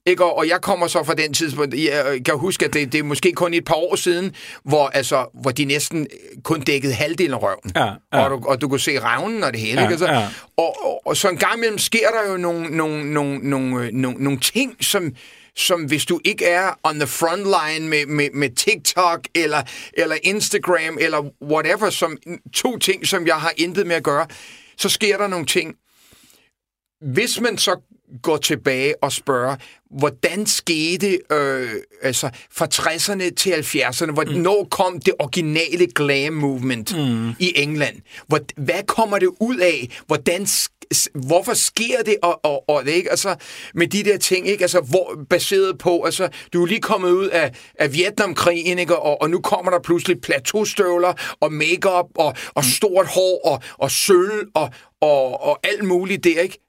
Ikke? Og, jeg kommer så fra den tidspunkt, jeg kan huske, at det, det er måske kun et par år siden, hvor, altså, hvor de næsten kun dækkede halvdelen af røven. Ja, ja. Og, du, og du kunne se revnen og det hele. Ja, ikke? Altså, ja. og, og, og så en gang imellem sker der jo nogle, nogle, nogle, nogle, øh, nogle, nogle ting, som, som hvis du ikke er on the front line med, med, med TikTok eller, eller Instagram eller whatever, som to ting, som jeg har intet med at gøre, så sker der nogle ting. Hvis man så går tilbage og spørger, hvordan skete øh, altså fra 60'erne til 70'erne, hvornår mm. kom det originale glam movement mm. i England? Hvor, hvad kommer det ud af? Hvordan hvorfor sker det og, og, og det ikke altså med de der ting ikke altså hvor baseret på altså du er lige kommet ud af, af Vietnamkrigen ikke og, og nu kommer der pludselig plateaustøvler og makeup og og stort hår og og sølv og og, og alt muligt der ikke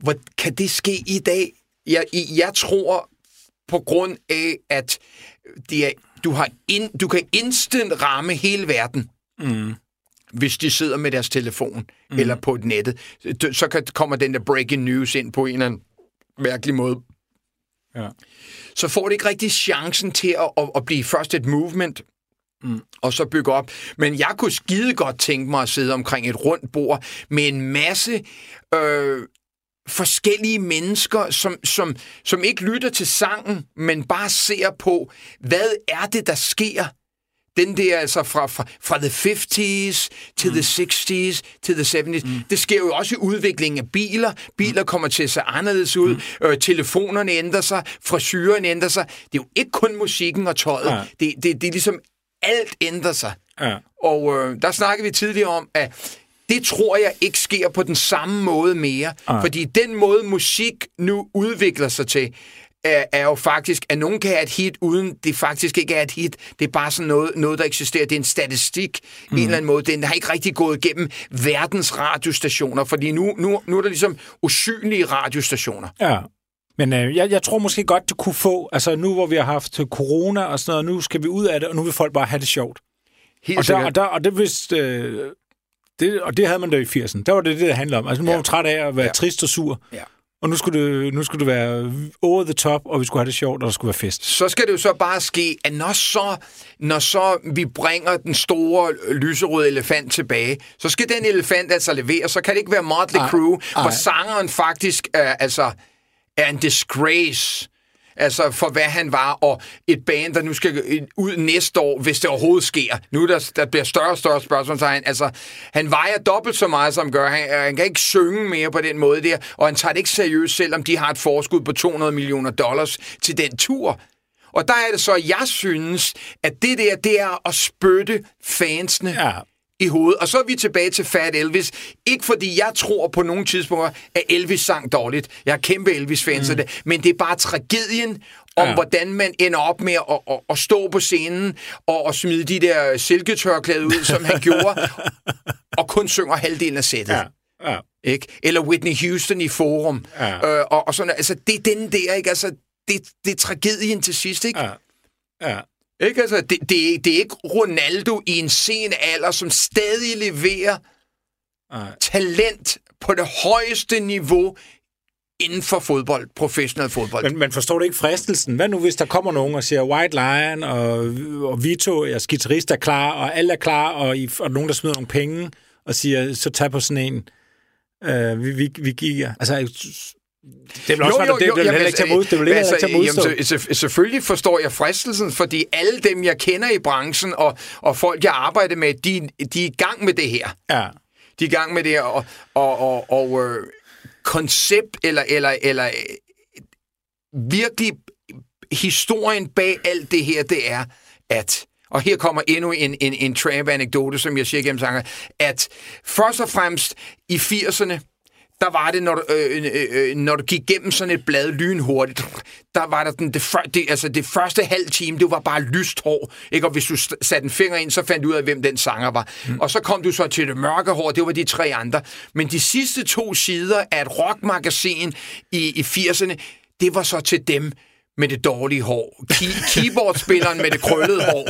hvor kan det ske i dag? Jeg, jeg tror på grund af, at det er, du, har in, du kan instant ramme hele verden, mm. hvis de sidder med deres telefon mm. eller på et nettet. Så- kan, kommer den der breaking news ind på en eller anden mærkelig måde. Ja. Så får det ikke rigtig chancen til at, at, at blive først et movement, Mm. Og så bygge op. Men jeg kunne skide godt tænke mig at sidde omkring et rundt bord med en masse øh, forskellige mennesker, som, som, som ikke lytter til sangen, men bare ser på, hvad er det, der sker den der altså fra, fra, fra the 50s til mm. the 60s til the 70s. Mm. Det sker jo også i udviklingen af biler. Biler mm. kommer til at se anderledes ud. Mm. Øh, telefonerne ændrer sig. Frisyren ændrer sig. Det er jo ikke kun musikken og tøjet. Ja. Det, det, det er ligesom alt ændrer sig. Ja. Og øh, der snakkede vi tidligere om, at det tror jeg ikke sker på den samme måde mere. Ja. Fordi den måde, musik nu udvikler sig til, er, er jo faktisk, at nogen kan have et hit, uden det faktisk ikke er et hit. Det er bare sådan noget, noget der eksisterer. Det er en statistik mm. en eller anden måde. Den har ikke rigtig gået igennem verdens radiostationer, fordi nu, nu, nu er der ligesom usynlige radiostationer. Ja. Men øh, jeg, jeg tror måske godt, det kunne få, altså nu hvor vi har haft corona og sådan noget, nu skal vi ud af det, og nu vil folk bare have det sjovt. Helt og, der, og, der, og det vidste, øh, det, og det havde man da i 80'erne. Der var det, det, det handlede om. Altså, nu var ja. man træt af at være ja. trist og sur. Ja. Og nu skulle, det, nu skulle det være over the top, og vi skulle have det sjovt, og der skulle være fest. Så skal det jo så bare ske, at når så, når så vi bringer den store lyserøde elefant tilbage, så skal den elefant altså levere. Så kan det ikke være Motley Crue, hvor sangeren faktisk er, altså, er en disgrace altså for hvad han var, og et band, der nu skal ud næste år, hvis det overhovedet sker. Nu der, der bliver større og større spørgsmålstegn. Altså, han vejer dobbelt så meget, som gør. Han, øh, han kan ikke synge mere på den måde der, og han tager det ikke seriøst, selvom de har et forskud på 200 millioner dollars til den tur. Og der er det så, jeg synes, at det der, det er at spytte fansene ja i hovedet. Og så er vi tilbage til Fat Elvis. Ikke fordi jeg tror på nogle tidspunkter, at Elvis sang dårligt. Jeg er kæmpe Elvis-fans mm. det. Men det er bare tragedien om, ja. hvordan man ender op med at, at, at stå på scenen og at smide de der silketørklæder ud, som han gjorde, og kun synger halvdelen af sættet. Ja. Ja. Ikke? Eller Whitney Houston i Forum. Ja. Øh, og, og sådan, altså, det er den der, ikke? Altså, det, det er tragedien til sidst, ikke? Ja. Ja. Ikke? Altså, det, det, det er ikke Ronaldo i en sen alder, som stadig leverer Ej. talent på det højeste niveau inden for fodbold, professionel fodbold. Men, men forstår du ikke fristelsen? Hvad nu, hvis der kommer nogen og siger, White Lion og, og Vito, jeg skitarrist er klar, og alle er klar, og, I, og nogen, der smider nogle penge, og siger, så tag på sådan en. Uh, vi, vi, vi giver. Altså, det vil også jo, jo, jo, det, vil heller ikke tage mod, det vil altså, ikke tage modstå. Jamen, så, selvfølgelig forstår jeg fristelsen, fordi alle dem, jeg kender i branchen, og, og folk, jeg arbejder med, de, de er i gang med det her. Ja. De er i gang med det her, og, og, og, og øh, koncept, eller, eller, eller virkelig historien bag alt det her, det er, at og her kommer endnu en, en, en tramp-anekdote, som jeg siger gennem sangen, at først og fremmest i 80'erne, der var det, når du, øh, øh, øh, når du gik gennem sådan et blad lynhurtigt, der var der den, det, det, altså det første halv time, det var bare lyst hår, ikke? og hvis du satte en finger ind, så fandt du ud af, hvem den sanger var. Mm. Og så kom du så til det mørke hår, det var de tre andre. Men de sidste to sider af et rockmagasin i, i 80'erne, det var så til dem, med det dårlige hår. Key- keyboardspilleren med det krøllede hår.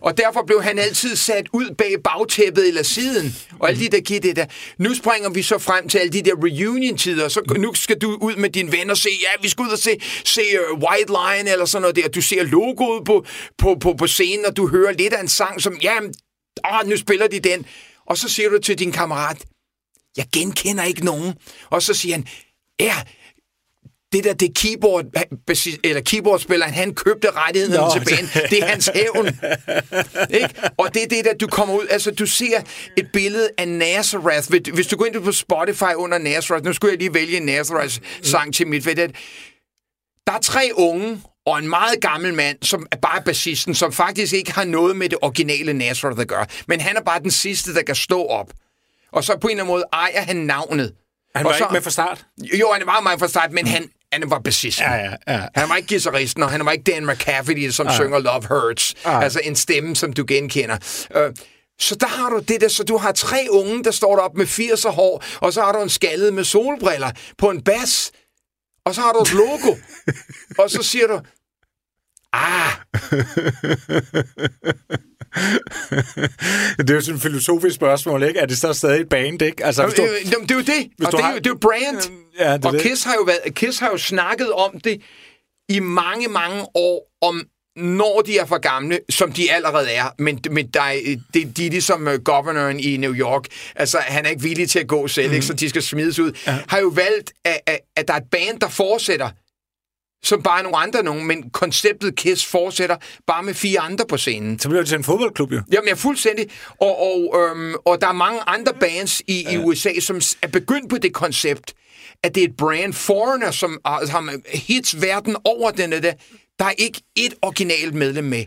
Og derfor blev han altid sat ud bag bagtæppet eller siden. Og alle de der det der. Nu springer vi så frem til alle de der reunion-tider. Så nu skal du ud med din venner og se, ja, vi skal ud og se, se uh, White Line eller sådan noget der. Du ser logoet på, på, på, på scenen, og du hører lidt af en sang, som, ja, åh, nu spiller de den. Og så siger du til din kammerat, jeg genkender ikke nogen. Og så siger han, ja, det der, det keyboard, eller keyboardspilleren, han købte rettigheden til banen. Det er hans hævn. ikke? Og det er det der, du kommer ud, altså du ser et billede af Nazareth. Hvis du går ind på Spotify under Nazareth, nu skulle jeg lige vælge en Nazareth-sang til mit ved Der er tre unge, og en meget gammel mand, som er bare bassisten, som faktisk ikke har noget med det originale Nazareth at gøre. Men han er bare den sidste, der kan stå op. Og så på en eller anden måde ejer han navnet. Han var og så, ikke med fra start? Jo, han var med fra start, men han, han var bassisten. Ja, ja, ja. Han var ikke guitaristen, og han var ikke Dan McCafferty, som ja. synger Love Hurts. Ja. Altså en stemme, som du genkender. Uh, så der har du det der, så du har tre unge, der står deroppe med 80 hår, og så har du en skaldet med solbriller på en bas, og så har du et logo, og så siger du, ah, det er jo sådan et filosofisk spørgsmål, ikke? Er det så stadig et band, ikke? Altså, det, det, det, er jo det. Og det, er jo, det er jo brand. Ja, det og det. Kiss har, jo været, Kiss har jo snakket om det i mange, mange år, om når de er for gamle, som de allerede er, men, men der er, de, de er ligesom uh, governoren i New York, altså han er ikke villig til at gå selv, mm. ikke, så de skal smides ud, ja. har jo valgt, at, at, at der er et band, der fortsætter, som bare er nogle andre nogen, men konceptet Kiss fortsætter bare med fire andre på scenen. Så bliver det til en fodboldklub, jo. Jamen, ja, fuldstændig. Og, og, øhm, og der er mange andre bands i, ja. i USA, som er begyndt på det koncept, at det er et brand foreigner, som har hits verden over den der. Der er ikke et originalt medlem med.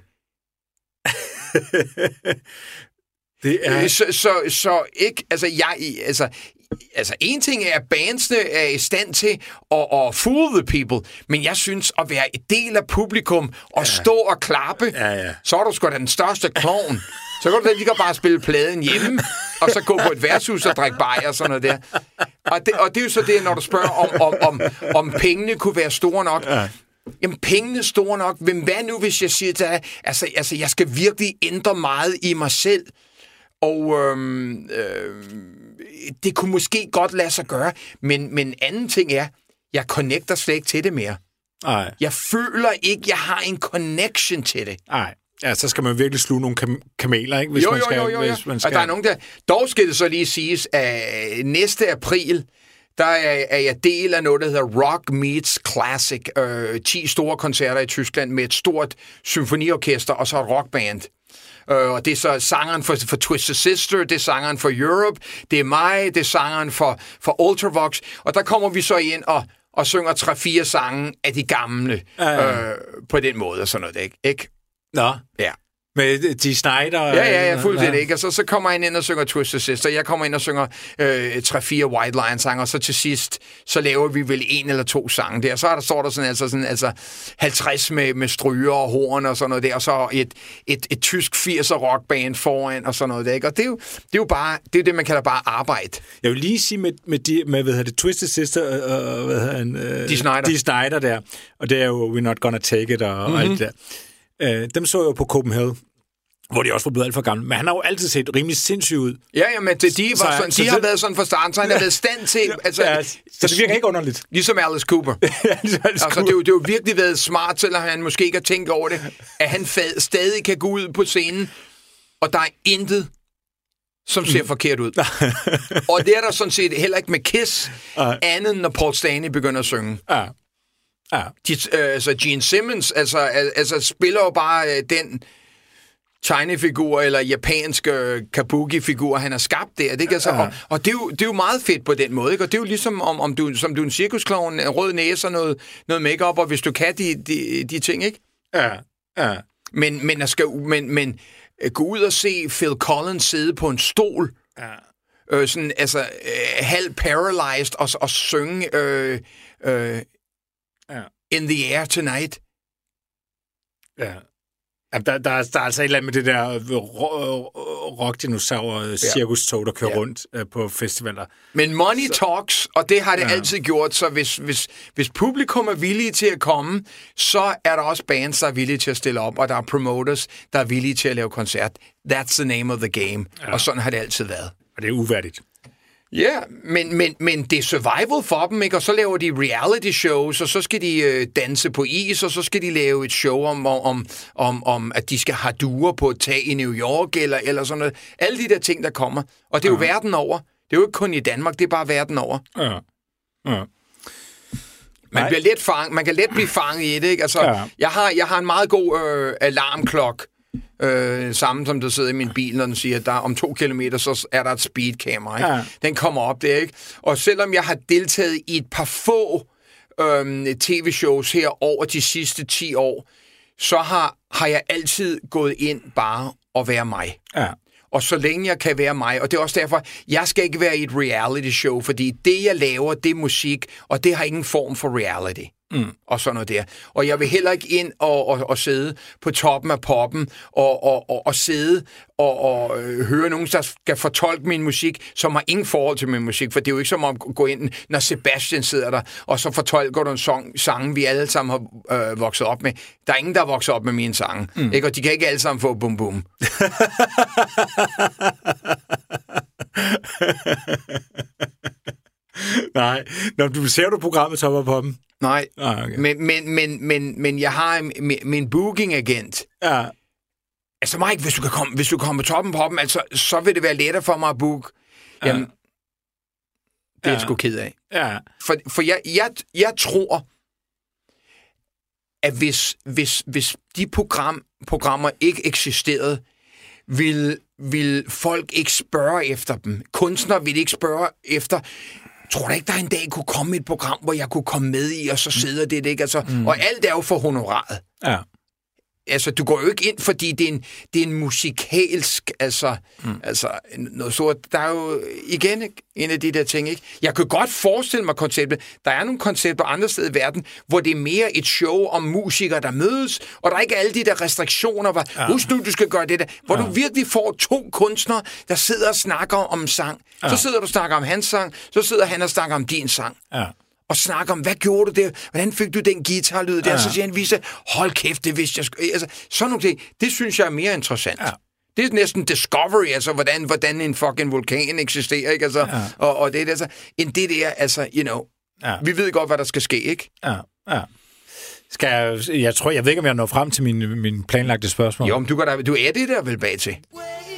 det er... Så, så, så ikke, altså, jeg, altså, altså en ting er, at bandsene er i stand til at, at fool the people, men jeg synes at være et del af publikum og ja. stå og klappe, ja, ja. så er du sgu da den største klovn. Så kan du da lige bare spille pladen hjemme, og så gå på et værtshus og drikke bajer og sådan noget der. Og det, og det er jo så det, når du spørger, om, om, om, om pengene kunne være store nok. Ja. Jamen, pengene er store nok. Men hvad nu, hvis jeg siger til dig, altså, altså, jeg skal virkelig ændre meget i mig selv, og øhm, øhm, det kunne måske godt lade sig gøre, men, men anden ting er, jeg connecter slet ikke til det mere. Nej. Jeg føler ikke, jeg har en connection til det. Nej. Ja, så skal man virkelig sluge nogle kam- kameler, ikke? Hvis jo, man skal, jo, jo, jo, jo. Hvis man skal... Og der er nogen, der... Dog skal det så lige siges, at næste april, der er, er jeg del af noget, der hedder Rock Meets Classic. Øh, 10 store koncerter i Tyskland med et stort symfoniorkester og så et rockband. Øh, og det er så sangeren for, for Twisted Sister, det er sangeren for Europe, det er mig, det er sangeren for, for Ultravox. Og der kommer vi så ind og, og synger tre-fire sange af de gamle ja. øh, på den måde og sådan noget, ikke? ikke? Nå. Ja. Med de Snyder? Ja, ja, ja, fuldstændig ja. ikke. Og så, så kommer han ind og synger Twisted Sister. Jeg kommer ind og synger øh, tre-fire White Lion sanger og så til sidst, så laver vi vel en eller to sange der. Så er der, står der sådan, altså, sådan, altså 50 med, med stryger og horn og sådan noget der, og så et, et, et tysk 80'er rockband foran og sådan noget der, ikke? Og det er jo, det er jo bare, det er det, man kalder bare arbejde. Jeg vil lige sige med, med, de, med hvad hedder det, Twisted Sister og øh, hvad hedder han? Øh, de Snyder. De Snyder der, og det er jo We're Not Gonna Take It og, mm-hmm. og alt det der. Øh, dem så jeg jo på Copenhagen hvor de også var blevet alt for gamle. Men han har jo altid set rimelig sindssyg ud. Ja, ja, men det, de, var så, sådan, de så har det, været sådan fra starten, så han har været stand til... Altså, ja, så det virker ikke underligt. Ligesom Alice Cooper. ja, ligesom Alice altså, Cooper. Det, er jo, det har jo virkelig været smart, selvom han måske ikke har tænkt over det, at han fad, stadig kan gå ud på scenen, og der er intet, som ser mm. forkert ud. og det er der sådan set heller ikke med Kiss, uh. andet når Paul Stanley begynder at synge. Ja. Ja. De, øh, altså Gene Simmons altså, altså, spiller jo bare øh, den tegnefigur eller japanske kabuki-figur, han har skabt der. Det, altså, og, og det, er jo, det er jo meget fedt på den måde. Ikke? Og det er jo ligesom, om, om du, som du er en cirkusklovn, en rød næse og noget, noget makeup og hvis du kan de, de, de ting, ikke? Ja, ja. Men, men, skal, men, men øh, gå ud og se Phil Collins sidde på en stol, ja. øh, sådan, altså, øh, halv paralyzed, og, og synge øh, øh, ja. In the Air Tonight. Ja. Ja, der, der, der er altså et eller andet med det der rockdinosaur-cirkustog, der kører ja. rundt uh, på festivaler. Men money så, talks, og det har det ja. altid gjort, så hvis, hvis, hvis publikum er villige til at komme, så er der også bands, der er villige til at stille op, og der er promoters, der er villige til at lave koncert. That's the name of the game, ja. og sådan har det altid været. Og det er uværdigt. Ja, men, men, men det er survival for dem, ikke? Og så laver de reality shows, og så skal de øh, danse på is, og så skal de lave et show om, om, om, om at de skal have duer på et tag i New York, eller, eller sådan noget. Alle de der ting, der kommer. Og det er jo ja. verden over. Det er jo ikke kun i Danmark, det er bare verden over. Ja. Ja. Man, bliver let fang, man kan let blive fanget i det, ikke? Altså, ja. jeg, har, jeg har en meget god øh, alarmklok, Øh, samme som der sidder i min bil, når den siger, at der om to kilometer, så er der et speedkamera. Ikke? Ja. Den kommer op der, ikke? Og selvom jeg har deltaget i et par få øh, tv-shows her over de sidste 10 år, så har, har jeg altid gået ind bare og være mig. Ja. Og så længe jeg kan være mig, og det er også derfor, jeg skal ikke være i et reality show, fordi det, jeg laver, det er musik, og det har ingen form for reality. Mm. Og sådan noget der. Og jeg vil heller ikke ind og, og, og sidde på toppen af poppen og, og, og, og sidde og, og øh, høre nogen, der skal fortolke min musik, som har ingen forhold til min musik. For det er jo ikke som at gå ind, når Sebastian sidder der, og så fortolker du en sang, sang vi alle sammen har øh, vokset op med. Der er ingen, der er vokset op med mine sange. Mm. Ikke? Og de kan ikke alle sammen få bum bum. Nej. Når du ser du programmet Top of Poppen? Nej, Ah, okay. men, men, men, men, men jeg har en- min, min booking-agent. Ja. Altså Mike, hvis du kan komme, hvis du kan komme på toppen på dem, altså, så vil det være lettere for mig at booke. Jamen, det er jeg sgu ked af. Ja. For, for jeg, jeg, jeg tror, at hvis, hvis, hvis de program, programmer ikke eksisterede, vil, vil folk ikke spørge efter dem. Kunstnere vil ikke spørge efter... Tror du ikke, der en dag kunne komme et program, hvor jeg kunne komme med i, og så sidder det ikke? Altså, mm. Og alt er jo for honoraret. Ja. Altså, du går jo ikke ind, fordi det er en, det er en musikalsk, altså, mm. altså noget stort. Der er jo igen en af de der ting, ikke? Jeg kan godt forestille mig konceptet. Der er nogle koncepter andre steder i verden, hvor det er mere et show om musikere, der mødes, og der er ikke alle de der restriktioner, hvor, ja. husk nu, du skal gøre det der, hvor ja. du virkelig får to kunstnere, der sidder og snakker om sang. Ja. Så sidder du og snakker om hans sang, så sidder han og snakker om din sang Ja. Og snakke om, hvad gjorde du der? Hvordan fik du den guitarlyd der? Ja. Så siger han, Vise, hold kæft, det vidste jeg. sgu- Altså, sådan nogle ting, det synes jeg er mere interessant. Ja. Det er næsten discovery, altså hvordan, hvordan en fucking vulkan eksisterer, ikke? Altså, ja. og, og det der, altså, end det der, altså, you know, Ja. vi ved godt, hvad der skal ske, ikke? Ja. Ja. Skal jeg, jeg tror, jeg ved ikke, om jeg når frem til min, min planlagte spørgsmål. Jo, men du, kan da, du er det der vel bag til. Wait.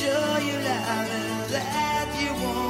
Show you love and that you won't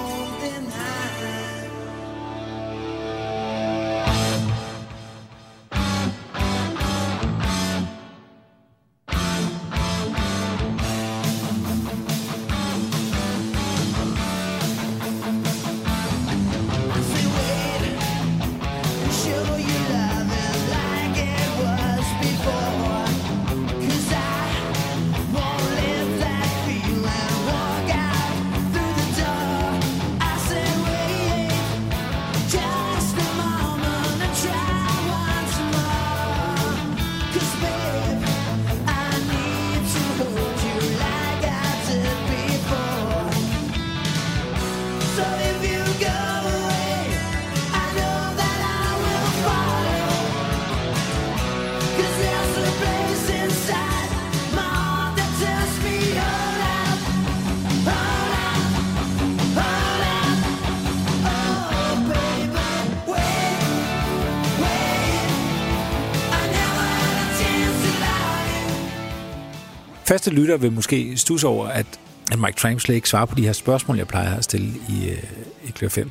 Faste lytter vil måske stusse over, at, at Mike Tramp slet ikke svarer på de her spørgsmål, jeg plejer at stille i, øh, i Klør 5.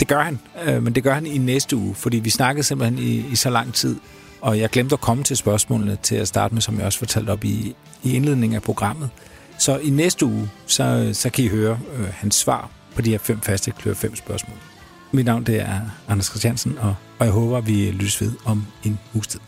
Det gør han, øh, men det gør han i næste uge, fordi vi snakkede simpelthen i, i så lang tid, og jeg glemte at komme til spørgsmålene til at starte med, som jeg også fortalte op i, i indledningen af programmet. Så i næste uge, så, så kan I høre øh, hans svar på de her fem faste Klør 5 spørgsmål. Mit navn det er Anders Christiansen, og, og jeg håber, at vi lyttes ved om en uges tid.